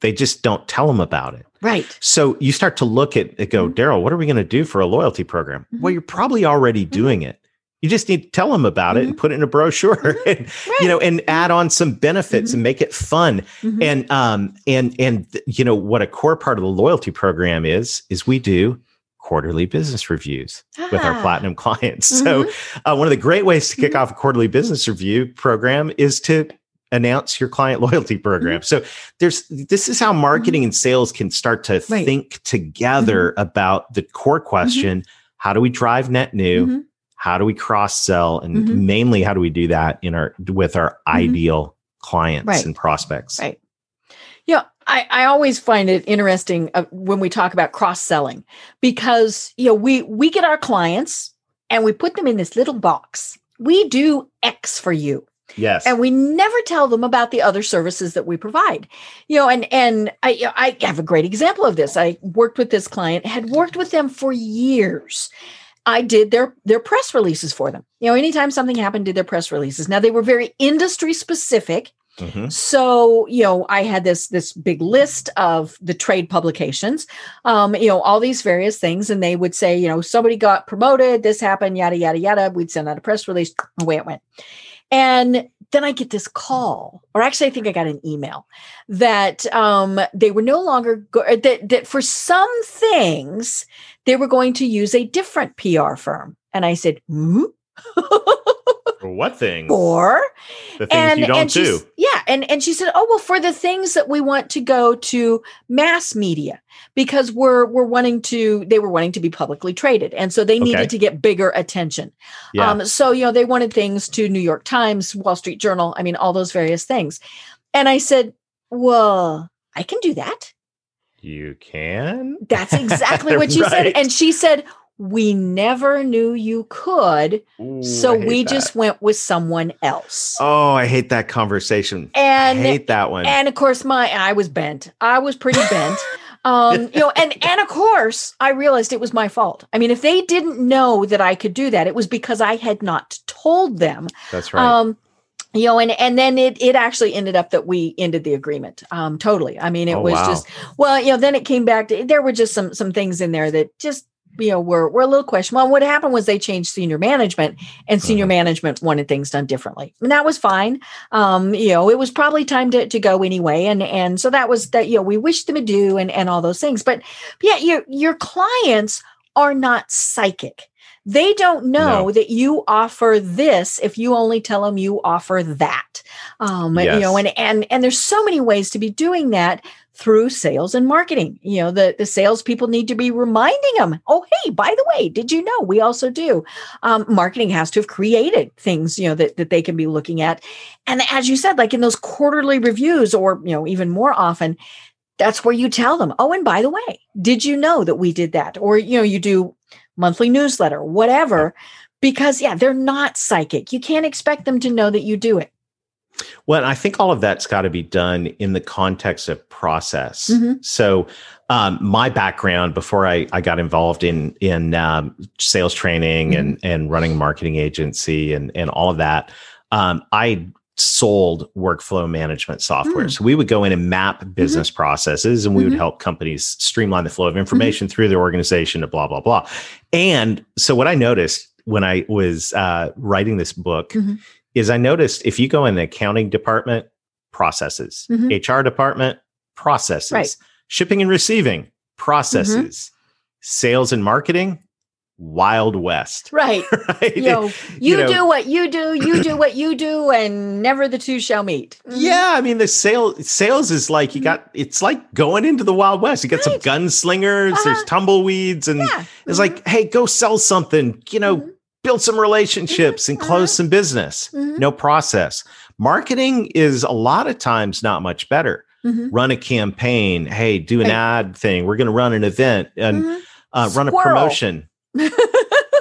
C: they just don't tell them about it
B: right.
C: so you start to look at it, go. Darrell, what are we going to do for a loyalty program? Well, you're probably already doing it. You just need to tell them about it and put it in a brochure,
B: Mhm. (laughs)
C: and, you know, and add on some benefits
B: Mhm.
C: and make it fun.
B: Mhm.
C: And um, and and you know what a core part of the loyalty program is is we do quarterly business reviews with our
B: Ah.
C: platinum clients. (laughs) So
B: Mhm.
C: uh, one of the great ways to kick off a quarterly business review program is to announce your client (laughs) loyalty program. So there's this is how marketing and sales can start to
B: Right.
C: think together about the core question, how do we drive net new? How do we cross sell and
B: Mhm.
C: mainly how do we do that in our with our ideal clients
B: Right.
C: and prospects?
B: Right. Yeah, I, I always find it interesting uh, when we talk about cross selling because you know we we get our clients and we put them in this little box. We do X for you,
C: Yes.
B: and we never tell them about the other services that we provide. You know, and and I you know, I have a great example of this. I worked with this client, had worked with them for years. I did their their press releases for them. You know, anytime something happened, did their press releases. Now they were very industry specific.
C: Mhm.
B: So, you know, I had this this big list of the trade publications, um, you know, all these various things, and they would say, you know, somebody got promoted, this happened, yada yada yada. We'd send out a press release, away it went. And then I get this call, or actually, I think I got an email that um, they were no longer go- uh, that that for some things they were going to use a different PR firm, and I said, hmm? (laughs)
C: For what things?
B: or
C: the things you don't
B: s-
C: do.
B: Yeah, and and she said, "Oh well, for the things that we want to go to mass media because we're we're wanting to they were wanting to be publicly traded, and so they needed
C: Okay.
B: to get bigger attention.
C: Yeah.
B: Um, so you know they wanted things to New York Times, Wall Street Journal, I mean all those various things. And I said, "Well, I can do that."
C: you can.
B: That's (laughs) exactly what she said, and she said. We never knew you could,
C: Ooh,
B: so we
C: that.
B: just went with someone else.
C: Oh, I hate that conversation.
B: and
C: I hate that one.
B: and of course my i was bent i was pretty bent (laughs) um you know and and of course i realized it was my fault i mean if they didn't know that i could do that it was because i had not told them
C: That's right.
B: um you know and and then it it actually ended up that we ended the agreement um totally i mean it
C: Oh,
B: was
C: wow.
B: just well you know then it came back to there were just some some things in there that just you know were were a little questionable what happened was they changed senior management and senior
C: Mhm.
B: management wanted things done differently and that was fine. Um you know it was probably time to, to go anyway and and so that was that you know we wished them adieu and and all those things. But yeah your your clients are not psychic. They don't know
C: No.
B: that you offer this if you only tell them you offer that. Um you know and and and there's so many ways to be doing that through sales and marketing. You know, the, the salespeople need to be reminding them, oh, hey, by the way, did you know we also do? Um, marketing has to have created things, you know, that, that they can be looking at. And as you said, like in those quarterly reviews, or, you know, even more often, that's where you tell them, oh, and by the way, did you know that we did that? Or, you know, you do monthly newsletter, whatever, because yeah, they're not psychic. You can't expect them to know that you do it.
C: Well, I think all of that's got to be done in the context of process. Mm-hmm. So, um, my background before I, I got involved in in um, sales training mm-hmm. and and running a marketing agency and and all of that, um, I sold workflow management software. Mm. So we would go in and map mm-hmm. business mm-hmm. processes and we mm-hmm. would help companies streamline the flow of information mm-hmm. through their organization to blah, blah, blah. And so what I noticed when I was uh, writing this book mm-hmm. Is I noticed if you go in the accounting department, processes, HR mm-hmm. department, processes, right. shipping and receiving, processes, sales and marketing, Wild West. (laughs)
B: Right. (laughs) right? You know, you, you know, do what you do, you do what you do, and never the two shall meet.
C: Mm-hmm. Yeah. I mean, the sale sales is like you mm-hmm. got it's like going into the Wild West. You got right. some gunslingers, uh-huh. there's tumbleweeds, and yeah. it's mm-hmm. like, hey, go sell something, you know, mm-hmm. Build some relationships mm-hmm. and close uh-huh. some business. Mm-hmm. No process. Marketing is a lot of times not much better. Run a campaign. Hey, do an right. ad thing. We're going to run an event and uh, run a promotion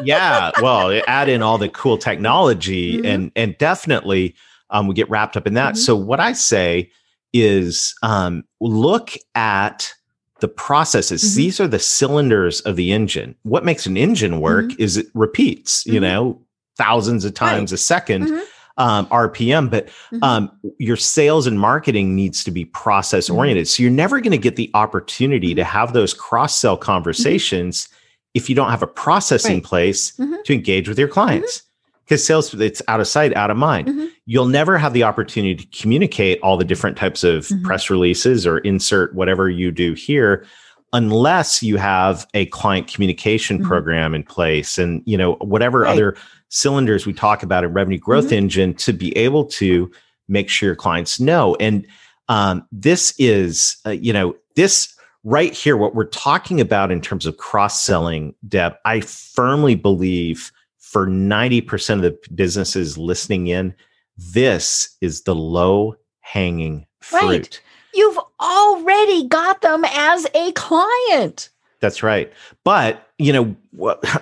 C: yeah, well, add in all the cool technology mm-hmm. and and definitely um, we get wrapped up in that. Mm-hmm. So what I say is um, look at the processes. Mm-hmm. These are the cylinders of the engine. What makes an engine work mm-hmm. is it repeats, you mm-hmm. know, thousands of times right. a 2nd mm-hmm. um, RPM, but um, your sales and marketing needs to be process oriented. So you're never going to get the opportunity to have those cross sell conversations if you don't have a process right. in place mm-hmm. to engage with your clients. Because sales, it's out of sight, out of mind. Mm-hmm. You'll never have the opportunity to communicate all the different types of mm-hmm. press releases or insert whatever you do here unless you have a client communication mm-hmm. program in place and you know whatever right. other cylinders we talk about in revenue growth mm-hmm. engine to be able to make sure your clients know and um, this is uh, you know this right here, what we're talking about in terms of cross selling, Deb, I firmly believe for 90% of the businesses listening in, this is the low hanging fruit. Right.
B: You've already got them as a client.
C: That's right. But, you know,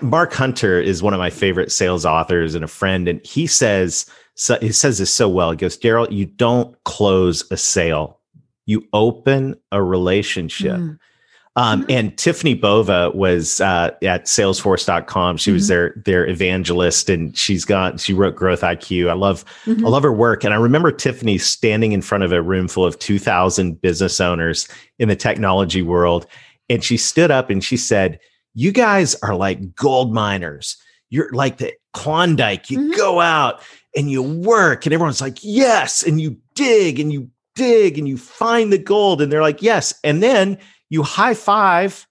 C: Mark Hunter is one of my favorite sales authors and a friend. And he says, so he says this so well. He goes, Darrell, you don't close a sale you open a relationship. Mm. Um, mm-hmm. And Tiffani Bova was uh, at Salesforce.com. She mm-hmm. was their their evangelist, and she's got she wrote Growth IQ. I love mm-hmm. I love her work, and I remember Tiffany standing in front of a room full of two thousand business owners in the technology world, and she stood up and she said, "You guys are like gold miners. You're like the Klondike. You mm-hmm. go out and you work, and everyone's like, yes, and you dig and you dig and you find the gold and they're like yes and then you high five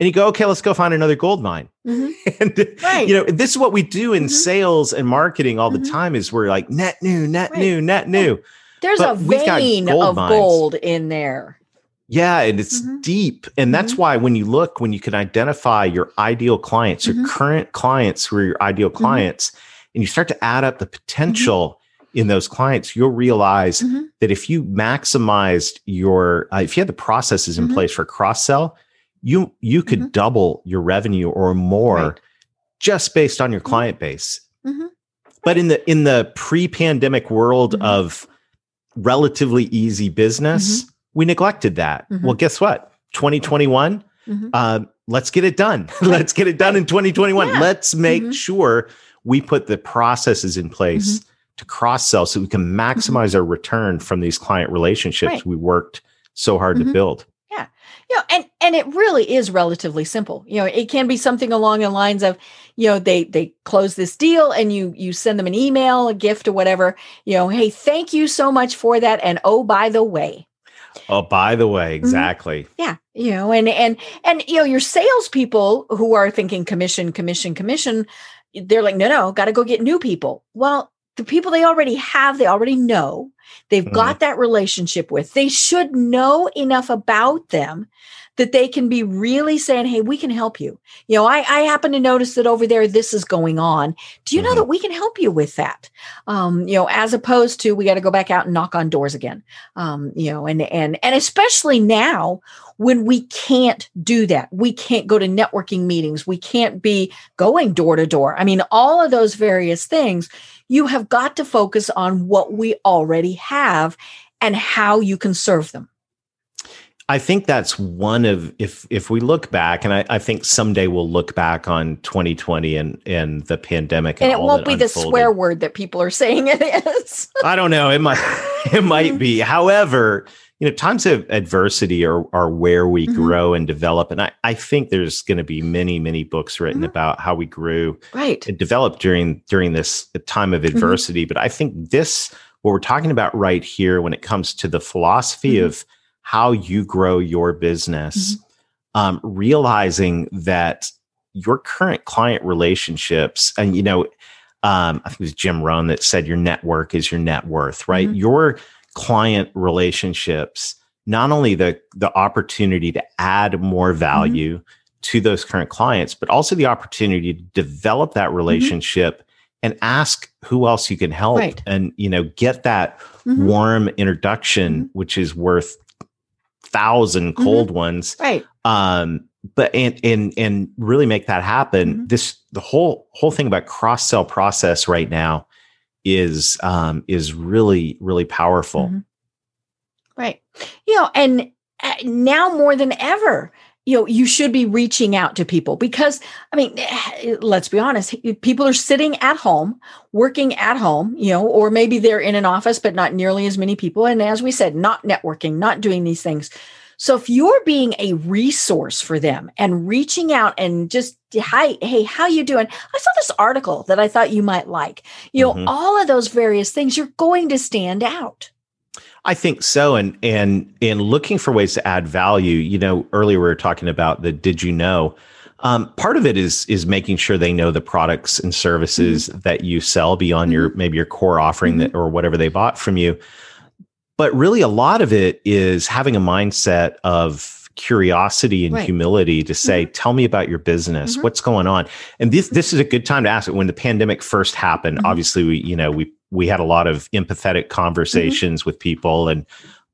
C: and you go okay let's go find another gold mine mm-hmm. (laughs) and right. you know this is what we do in mm-hmm. sales and marketing all mm-hmm. the time is we're like net new net right. new net new
B: there's but a vein gold of mines. gold in there
C: yeah and it's mm-hmm. deep and that's mm-hmm. why when you look when you can identify your ideal clients your mm-hmm. current clients who are your ideal clients and you start to add up the potential in those clients, you'll realize mm-hmm. that if you maximized your, uh, if you had the processes in mm-hmm. place for cross sell, you you could mm-hmm. double your revenue or more right. just based on your mm-hmm. client base. Mm-hmm. But in the in the pre-pandemic world mm-hmm. of relatively easy business, we neglected that. Well, guess what? 2021, uh, let's get it done. (laughs) let's get it done in 2021. Yeah. Let's make sure we put the processes in place to cross sell so we can mm-hmm. maximize mm-hmm. our return from these client relationships right. we worked so hard mm-hmm. to build.
B: Yeah. You know, and and it really is relatively simple. You know, it can be something along the lines of, you know, they they close this deal and you you send them an email, a gift or whatever, you know, hey, thank you so much for that and oh by the way.
C: Oh, by the way, mm-hmm. exactly.
B: Mm-hmm. Yeah. You know, and and and you know, your salespeople who are thinking commission, commission, commission, they're like, no, no, got to go get new people. Well, the people they already have, they already know, they've mm-hmm. got that relationship with. They should know enough about them that they can be really saying, Hey, we can help you. You know, I, I happen to notice that over there, this is going on. Do you mm-hmm. know that we can help you with that? Um, you know, as opposed to we got to go back out and knock on doors again. Um, you know, and, and, and especially now when we can't do that. We can't go to networking meetings. We can't be going door to door. I mean, all of those various things, you have got to focus on what we already have and how you can serve them.
C: I think that's one of if if we look back, and I, I think someday we'll look back on 2020 and and the pandemic,
B: and, and it won't be unfolded. the swear word that people are saying it is. (laughs)
C: I don't know. It might it might be. (laughs) However, you know, times of adversity are are where we mm-hmm. grow and develop, and I I think there's going to be many many books written mm-hmm. about how we grew
B: right
C: and developed during during this time of mm-hmm. adversity. Mm-hmm. But I think this what we're talking about right here when it comes to the philosophy mm-hmm. of how you grow your business, mm-hmm. um, realizing that your current client relationships, and you know, um, I think it was Jim Rohn that said your network is your net worth, right? Mm-hmm. Your client relationships, not only the the opportunity to add more mm-hmm. value mm-hmm. to those current clients, but also the opportunity to develop that mm-hmm. relationship and ask who else you can help right. and you know get that mm-hmm. warm introduction mm-hmm. which is worth 1000 mm-hmm. cold mm-hmm. ones.
B: Right.
C: Um, but and and and really make that happen. Mm-hmm. This the whole whole thing about cross sell process right now is um is really really powerful. Mm-hmm.
B: Right. You know, and uh, now more than ever, you know you should be reaching out to people because i mean (sighs) let's be honest people are sitting at home working at home you know or maybe they're in an office but not nearly as many people. And as we said not networking not doing these things. So if you're being a resource for them and reaching out and just hi hey how you doing? I saw this article that i thought you might like. You know mm-hmm. all of those various things you're going to stand out
C: I think so, and and in looking for ways to add value. You know, earlier we were talking about the did you know. Um, part of it is is making sure they know the products and services mm-hmm. that you sell beyond mm-hmm. your maybe your core offering mm-hmm. that or whatever they bought from you. But really, a lot of it is having a mindset of curiosity and right. humility to say, mm-hmm. "Tell me about your business. Mm-hmm. What's going on?" And this this is a good time to ask it. When the pandemic first happened, mm-hmm. obviously we you know we we had a lot of empathetic mm-hmm. conversations mm-hmm. with people and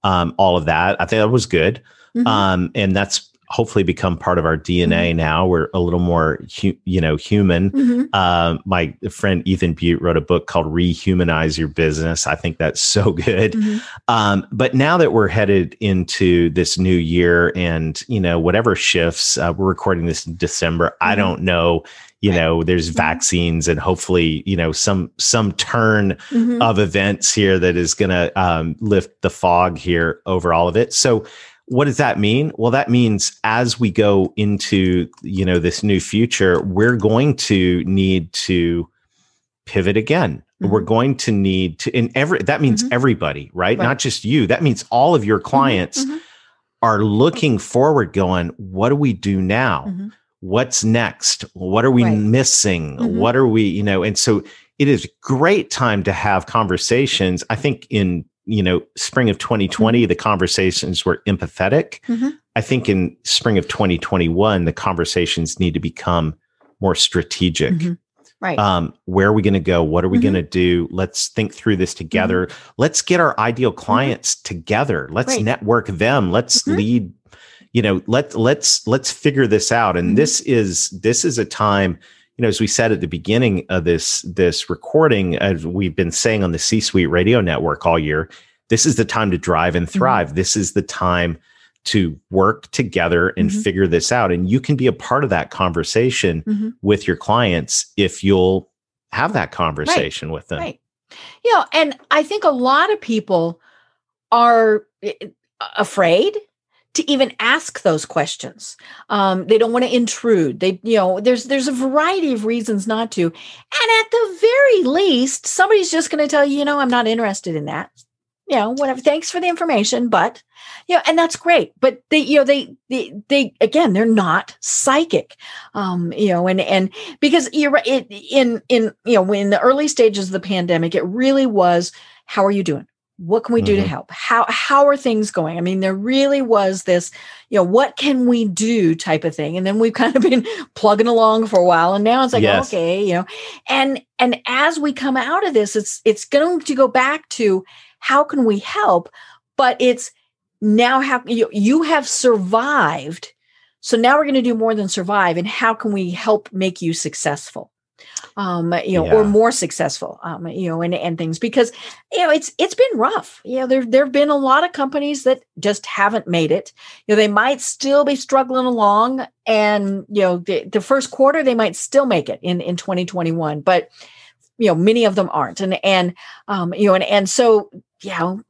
C: um, all of that. I think that was good. Mm-hmm. Um, and that's hopefully become part of our DNA mm-hmm. now. We're a little more, hu- you know, human. Mm-hmm. Uh, my friend Ethan Beute wrote a book called Rehumanize Your Business. I think that's so good. Mm-hmm. Um, but now that we're headed into this new year and, you know, whatever shifts, uh, we're recording this in December. I mm-hmm. don't know you know there's mm-hmm. vaccines and hopefully you know some some turn mm-hmm. of events here that is going to um, lift the fog here over all of it so what does that mean well that means as we go into you know this new future we're going to need to pivot again mm-hmm. we're going to need to in every that means mm-hmm. everybody right? right? not just you that means all of your mm-hmm. clients mm-hmm. are looking forward going what do we do now what's next what are we right. missing mm-hmm. what are we you know and so it is a great time to have conversations i think in you know spring of 2020 mm-hmm. the conversations were empathetic mm-hmm. i think in spring of 2021 the conversations need to become more strategic mm-hmm.
B: right
C: um, where are we going to go what are we going to mm-hmm. do let's think through this together mm-hmm. let's get our ideal clients together let's right. network them let's lead you know let let's let's figure this out and mm-hmm. this is this is a time you know as we said at the beginning of this this recording as we've been saying on the c suite radio network all year this is the time to drive and mm-hmm. thrive mm-hmm. this is the time to work together and mm-hmm. figure this out and you can be a part of that conversation mm-hmm. with your clients if you'll have that conversation
B: right.
C: with them
B: right you know and i think a lot of people are eh, afraid to even ask those questions. Um, they don't want to intrude. They, you know, there's there's a variety of reasons not to. And at the very least, somebody's just going to tell you, you know, I'm not interested in that. You know, whatever. Thanks for the information, but you know, and that's great. But they, you know, they, they, they again, they're not psychic. Um, you know, and and because you're it, in in you know, in the early stages of the pandemic, it really was, how are you doing? What can we do mm-hmm. to help? How how are things going? I mean there really was this you know what can we do type of thing. And then we've (laughs) kind of been plugging along for a while and now it's like yes. okay you know. And and as we come out of this it's it's going to go back to how can we help? But it's now how you, you have survived. So now we're going to do more than survive and how can we help make you successful um, you know, yeah. or more successful, um, you know, and, and things because, you know, it's, it's been rough. You know, there, there've been a lot of companies that just haven't made it. You know, they might still be struggling along and, you know, the, the first quarter, they might still make it in, in 2021, but, you know, many of them aren't. And, and, um, you know, and, and so, you know,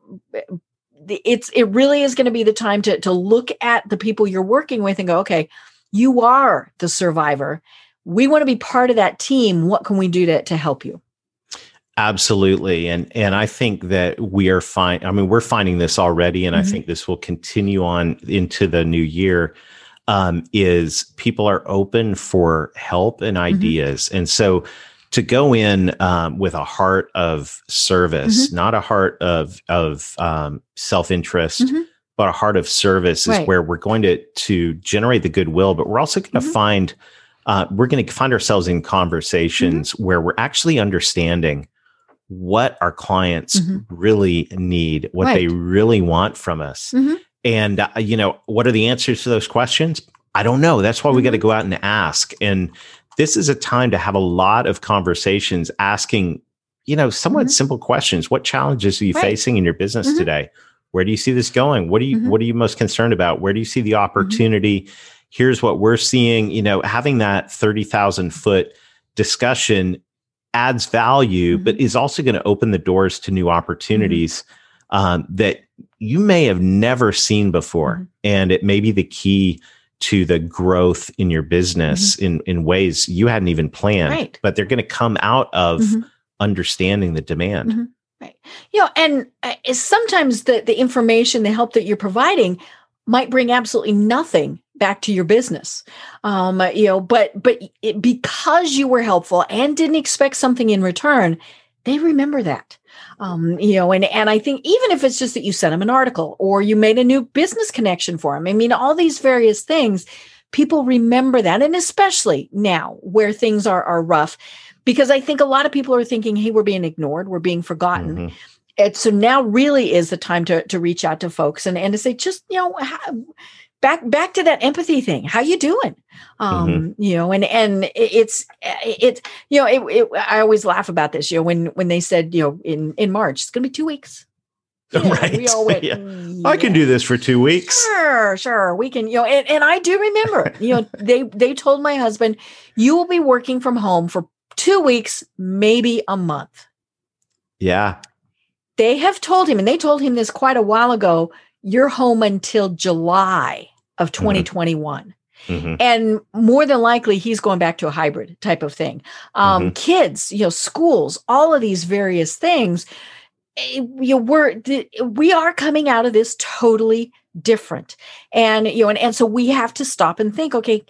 B: it's, it really is going to be the time to, to look at the people you're working with and go, okay, you are the survivor we want to be part of that team. What can we do to, to help you?
C: Absolutely. And and I think that we are fine. I mean, we're finding this already, and mm-hmm. I think this will continue on into the new year. Um, is people are open for help and mm-hmm. ideas. Mm-hmm. And so to go in um, with a heart of service, mm-hmm. not a heart of of um, self-interest, mm-hmm. but a heart of service right. is where we're going to to generate the goodwill, but we're also going to mm-hmm. find uh, we're going to find ourselves in conversations mm-hmm. where we're actually understanding what our clients mm-hmm. really need, what right. they really want from us. Mm-hmm. And, uh, you know, what are the answers to those questions? I don't know. That's why we got to mm-hmm. go out and ask. And this is a time to have a lot of conversations asking, you know, somewhat mm-hmm. simple questions. What challenges are you right. facing in your business mm-hmm. today? Where do you see this going? What do you what are you most concerned about? Where do you see the opportunity? Here's what we're seeing you know having that 30,000 foot discussion adds value mm-hmm. but is also going to open the doors to new opportunities mm-hmm. um, that you may have never seen before mm-hmm. and it may be the key to the growth in your business mm-hmm. in in ways you hadn't even planned right. but they're going to come out of mm-hmm. understanding the demand
B: mm-hmm. right you know and uh, sometimes the the information the help that you're providing might bring absolutely nothing back to your business. Um you know but but it, because you were helpful and didn't expect something in return they remember that. Um you know and and i think even if it's just that you sent them an article or you made a new business connection for them i mean all these various things people remember that and especially now where things are are rough because i think a lot of people are thinking hey we're being ignored we're being forgotten. Mm-hmm. And so now really is the time to to reach out to folks and and to say just you know back back to that empathy thing how you doing um mm-hmm. you know and and it's it's you know it, it, i always laugh about this you know when when they said you know in in march it's gonna be two weeks (laughs)
C: yeah, right. We all went, yeah. Mm, I can do this for two weeks.
B: Sure, sure. We can, you know, and, and I do remember, (laughs) you know, they they told my husband, you will be working from home for two weeks, maybe a month.
C: Yeah.
B: They have told him, and they told him this quite a while ago, you're home until July of 2021. Mm-hmm. mm-hmm. And more than likely, he's going back to a hybrid type of thing. Um, mm-hmm. Kids, you know, schools, all of these various things. Eh, you know, we're we are coming out of this totally different, and you know, and, and so we have to stop and think. Okay,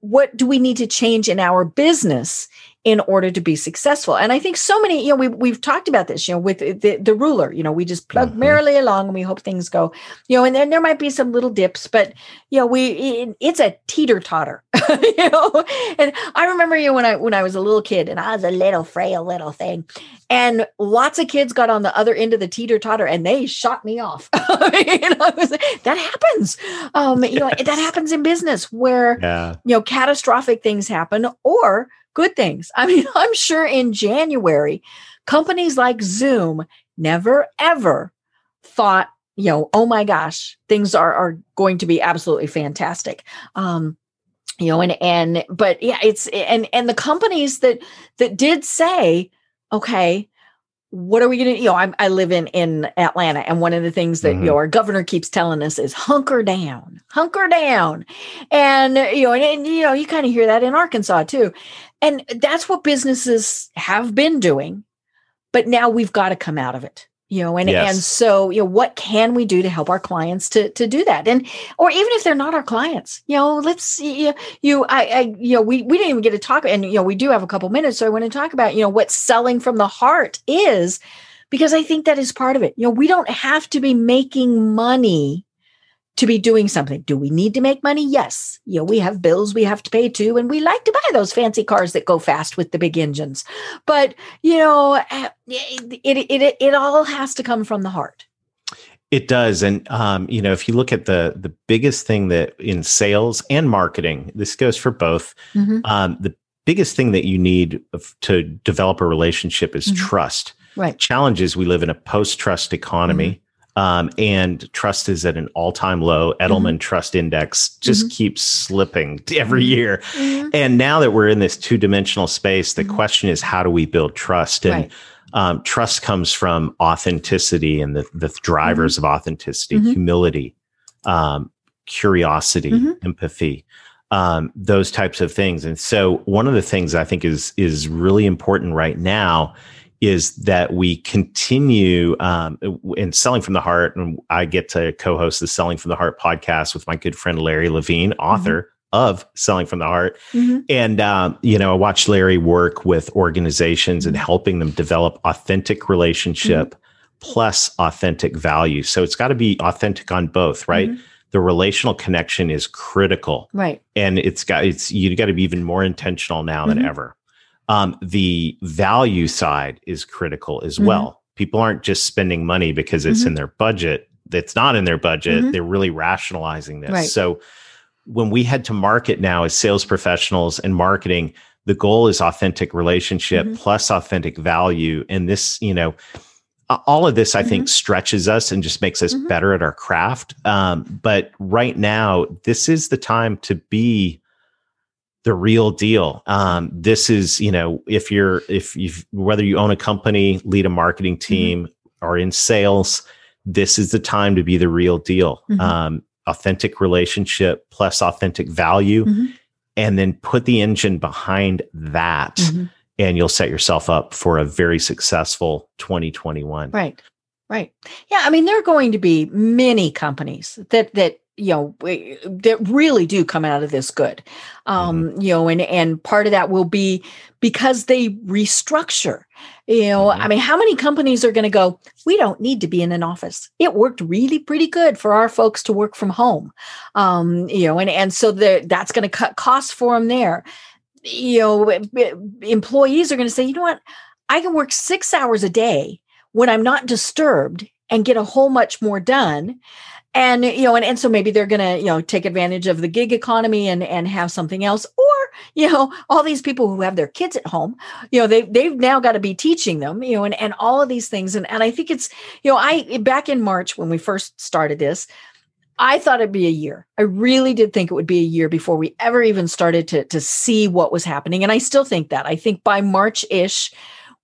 B: what do we need to change in our business in order to be successful. And I think so many, you know, we, we've talked about this, you know, with the, the ruler, you know, we just plug mm-hmm. merrily along and we hope things go, you know, and then there might be some little dips, but, you know, we, it, it's a teeter totter, (laughs) you know, and I remember, you know, when I, when I was a little kid and I was a little frail little thing and lots of kids got on the other end of the teeter totter and they shot me off. (laughs) you know, that happens. Um, you know, that happens in business where, yeah. you know, catastrophic things happen or, good things. I mean, (laughs) I'm sure in January, companies like Zoom never ever thought, you know, oh my gosh, things are are going to be absolutely fantastic. Um, you know, and and but yeah, it's and and the companies that that did say, okay, what are we going to you know I, I, live in in atlanta and one of the things that mm-hmm. you know our governor keeps telling us is hunker down hunker down. And you know and, and you know you kind of hear that in arkansas too. And that's what businesses have been doing but now we've got to come out of it you know and yes. and so you know what can we do to help our clients to to do that and or even if they're not our clients you know let's see you, you I, I you know we we didn't even get to talk and you know we do have a couple minutes so i want to talk about you know what selling from the heart is because I think that is part of it. You know, we don't have to be making money to be doing something. Do we need to make money? Yes. You know, we have bills we have to pay too, and we like to buy those fancy cars that go fast with the big engines. But you know, eh, it it it, all has to come from the heart.
C: It does, and um, you know, if you look at the the biggest thing that in sales and marketing, this goes for both. Mm-hmm. Um, the biggest thing that you need to develop a relationship is mm-hmm. trust.
B: Right.
C: Challenge is we live in a post trust economy. Mm-hmm. Um, and trust is at an all-time low. Edelman mm-hmm. Trust Index just mm-hmm. keeps slipping (laughs) every mm-hmm. year. Mm-hmm. And now that we're in this two-dimensional space, the mm-hmm. question is, how do we build trust? And right. um, trust comes from authenticity and the, the drivers mm-hmm. of authenticity, humility, um, curiosity, empathy. Um, those types of things. And so, one of the things I think is is really important right now is that we continue um, in selling from the heart and i get to co-host the selling from the heart podcast with my good friend larry levine author mm-hmm. of selling from the heart mm-hmm. and um, you know i watch larry work with organizations and mm-hmm. helping them develop authentic relationship mm-hmm. plus authentic value so it's got to be authentic on both right mm-hmm. the relational connection is critical
B: right
C: and it's got it's you got to be even more intentional now than mm-hmm. ever um, the value side is critical as mm-hmm. well. People aren't just spending money because it's mm-hmm. in their budget. That's not in their budget. Mm-hmm. They're really rationalizing this. Right. So when we head to market now as sales professionals and marketing, the goal is authentic relationship mm-hmm. plus authentic value. And this, you know, all of this, I think, mm-hmm. stretches us and just makes us mm-hmm. better at our craft. Um, but right now, this is the time to be the real deal. Um, this is, you know, if you're, if you whether you own a company, lead a marketing mm-hmm. team, mm-hmm. or in sales, this is the time to be the real deal. Mm-hmm. Um, authentic relationship plus authentic value, mm-hmm. and then put the engine behind that, mm-hmm. and you'll set yourself up for a very successful 2021.
B: Right. Right. Yeah. I mean, there are going to be many companies that that you know that really do come out of this good. Um mm-hmm. you know and and part of that will be because they restructure. You know mm-hmm. i mean how many companies are going to go we don't need to be in an office. It worked really pretty good for our folks to work from home. Um you know and and so the, that's going to cut costs for them there. You know employees are going to say you know what? I can work 6 hours a day when i'm not disturbed and get a whole much more done and you know and, and so maybe they're to you know take advantage of the gig economy and and have something else or you know all these people who have their kids at home you know they they've now got to be teaching them you know and and all of these things and and I think it's you know I back in March when we first started this I thought it'd be a year. I really did think it would be a year before we ever even started to to see what was happening and I still think that. I think by March-ish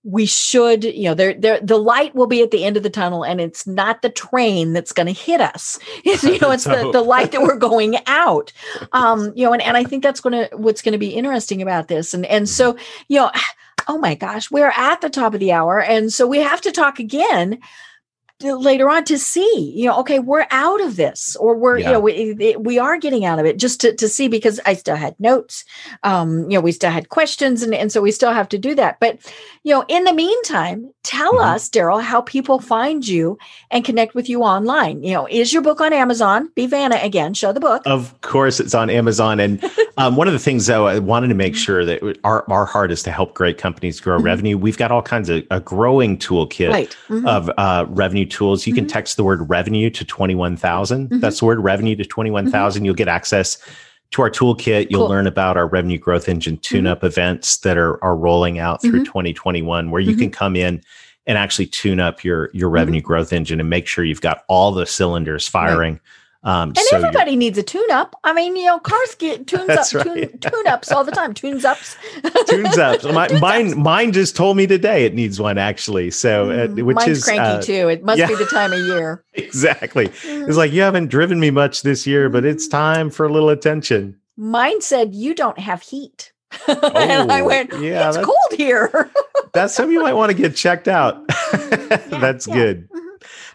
B: we should, you know, there, there, the light will be at the end of the tunnel, and it's not the train that's going to hit us. It's, (laughs) you know, it's the, the light that we're (laughs) going out. Um, you know, and, and I (laughs) think that's going to what's going to be interesting about this. And and so, you know, (sighs) oh my gosh, we're at the top of the hour, and so we have to talk again later on to see you know okay we're out of this or we're yeah. you know we, we are getting out of it just to, to see because i still had notes um you know we still had questions and, and so we still have to do that but you know in the meantime tell mm-hmm. us darrell how people find you and connect with you online you know is your book on amazon be vanna again show the book
C: of course it's on amazon and (laughs) um, one of the things though i wanted to make mm-hmm. sure that our, our heart is to help great companies grow mm-hmm. revenue we've got all kinds of a growing toolkit right. mm-hmm. of uh, revenue tools. You mm-hmm. can text the word revenue to 21,000. Mm-hmm. That's the word revenue to 21,000. Mm-hmm. You'll get access to our toolkit. You'll cool. learn about our revenue growth engine tune up mm-hmm. events that are, are rolling out through 2021, where you can come in and actually tune up your, your revenue growth engine and make sure you've got all the cylinders firing. Right
B: um, and so everybody needs a tune up. I mean, you know, cars get (laughs) tunes up, right. tune, tune ups all the time. Tunes ups. (laughs)
C: tunes ups. My, (laughs) tunes mine, ups. mine just told me today it needs one actually. So, uh, mm, which
B: mine's
C: is
B: cranky uh, too. It must yeah. be the time of year.
C: exactly. Mm. It's like you haven't driven me much this year, but it's mm. time for a little attention.
B: Mine said you don't have heat. Oh, and I oh, went, yeah, it's cold here.
C: that's something you might want to get checked out. Yeah, that's yeah. good.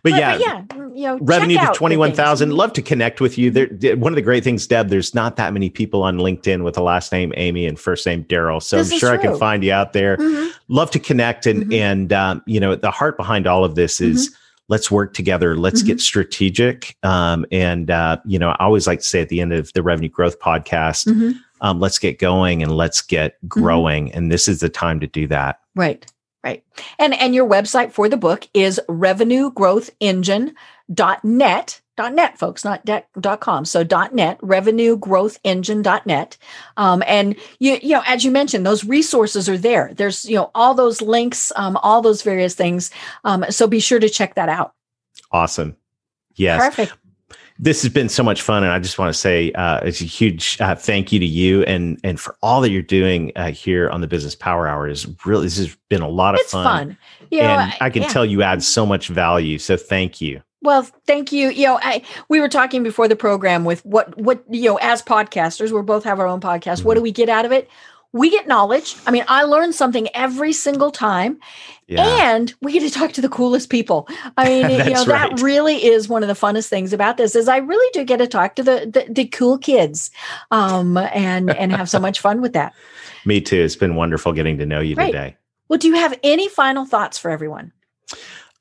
C: But, but yeah, but yeah, mm, you know, revenue to 21,000. Love to connect with you. There, one of the great things, Deb, there's not that many people on LinkedIn with the last name Amy and first name Darrell. So this I'm sure I can find you out there. Mm-hmm. Love to connect. And, mm-hmm. and, um, you know, the heart behind all of this is, mm-hmm. let's work together. Let's get mm-hmm. strategic. Um, and, uh, you know, I always like to say at the end of the revenue growth podcast, mm-hmm. um, let's get going and let's get mm-hmm. growing. And this is the time to do that.
B: Right. Right. And and your website for the book is revenuegrowthengine.net. .net folks not de- .com. So dot .net revenuegrowthengine.net um, and you you know as you mentioned those resources are there. There's you know all those links um, all those various things. Um, so be sure to check that out.
C: Awesome. Yes. Perfect this has been so much fun, and I just want to say uh, it's a huge uh, thank you to you and and for all that you're doing uh, here on the Business Power Hour. Is really this has been a lot of
B: it's
C: fun.
B: fun.
C: You know, and I, I can yeah. tell you add so much value. So thank you.
B: Well, thank you. You know, I we were talking before the program with what what you know as podcasters, we both have our own podcast. Mm-hmm. What do we get out of it? We get knowledge. I mean, I learn something every single time. Yeah. And we get to talk to the coolest people. I (laughs) mean, you know, right. that really is one of the funnest things about this is I really do get to talk to the the, the cool kids um, and and have so much fun with that. (laughs)
C: Me too. It's been wonderful getting to know you right. today.
B: Well, do you have any final thoughts for everyone?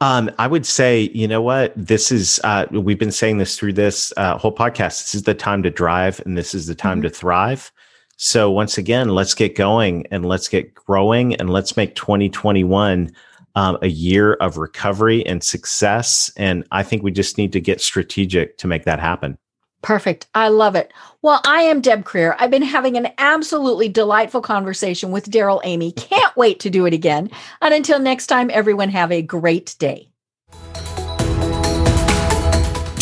C: Um, I would say, you know what? This is, uh, we've been saying this through this uh, whole podcast. This is the time to drive and this is the time mm-hmm. to thrive. So once again, let's get going and let's get growing and let's make 2021 um, a year of recovery and success. And I think we just need to get strategic to make that happen.
B: Perfect. I love it. Well, I am Deb Krier. I've been having an absolutely delightful conversation with Darrell Amy. Can't wait to do it again. And until next time, everyone have a great day.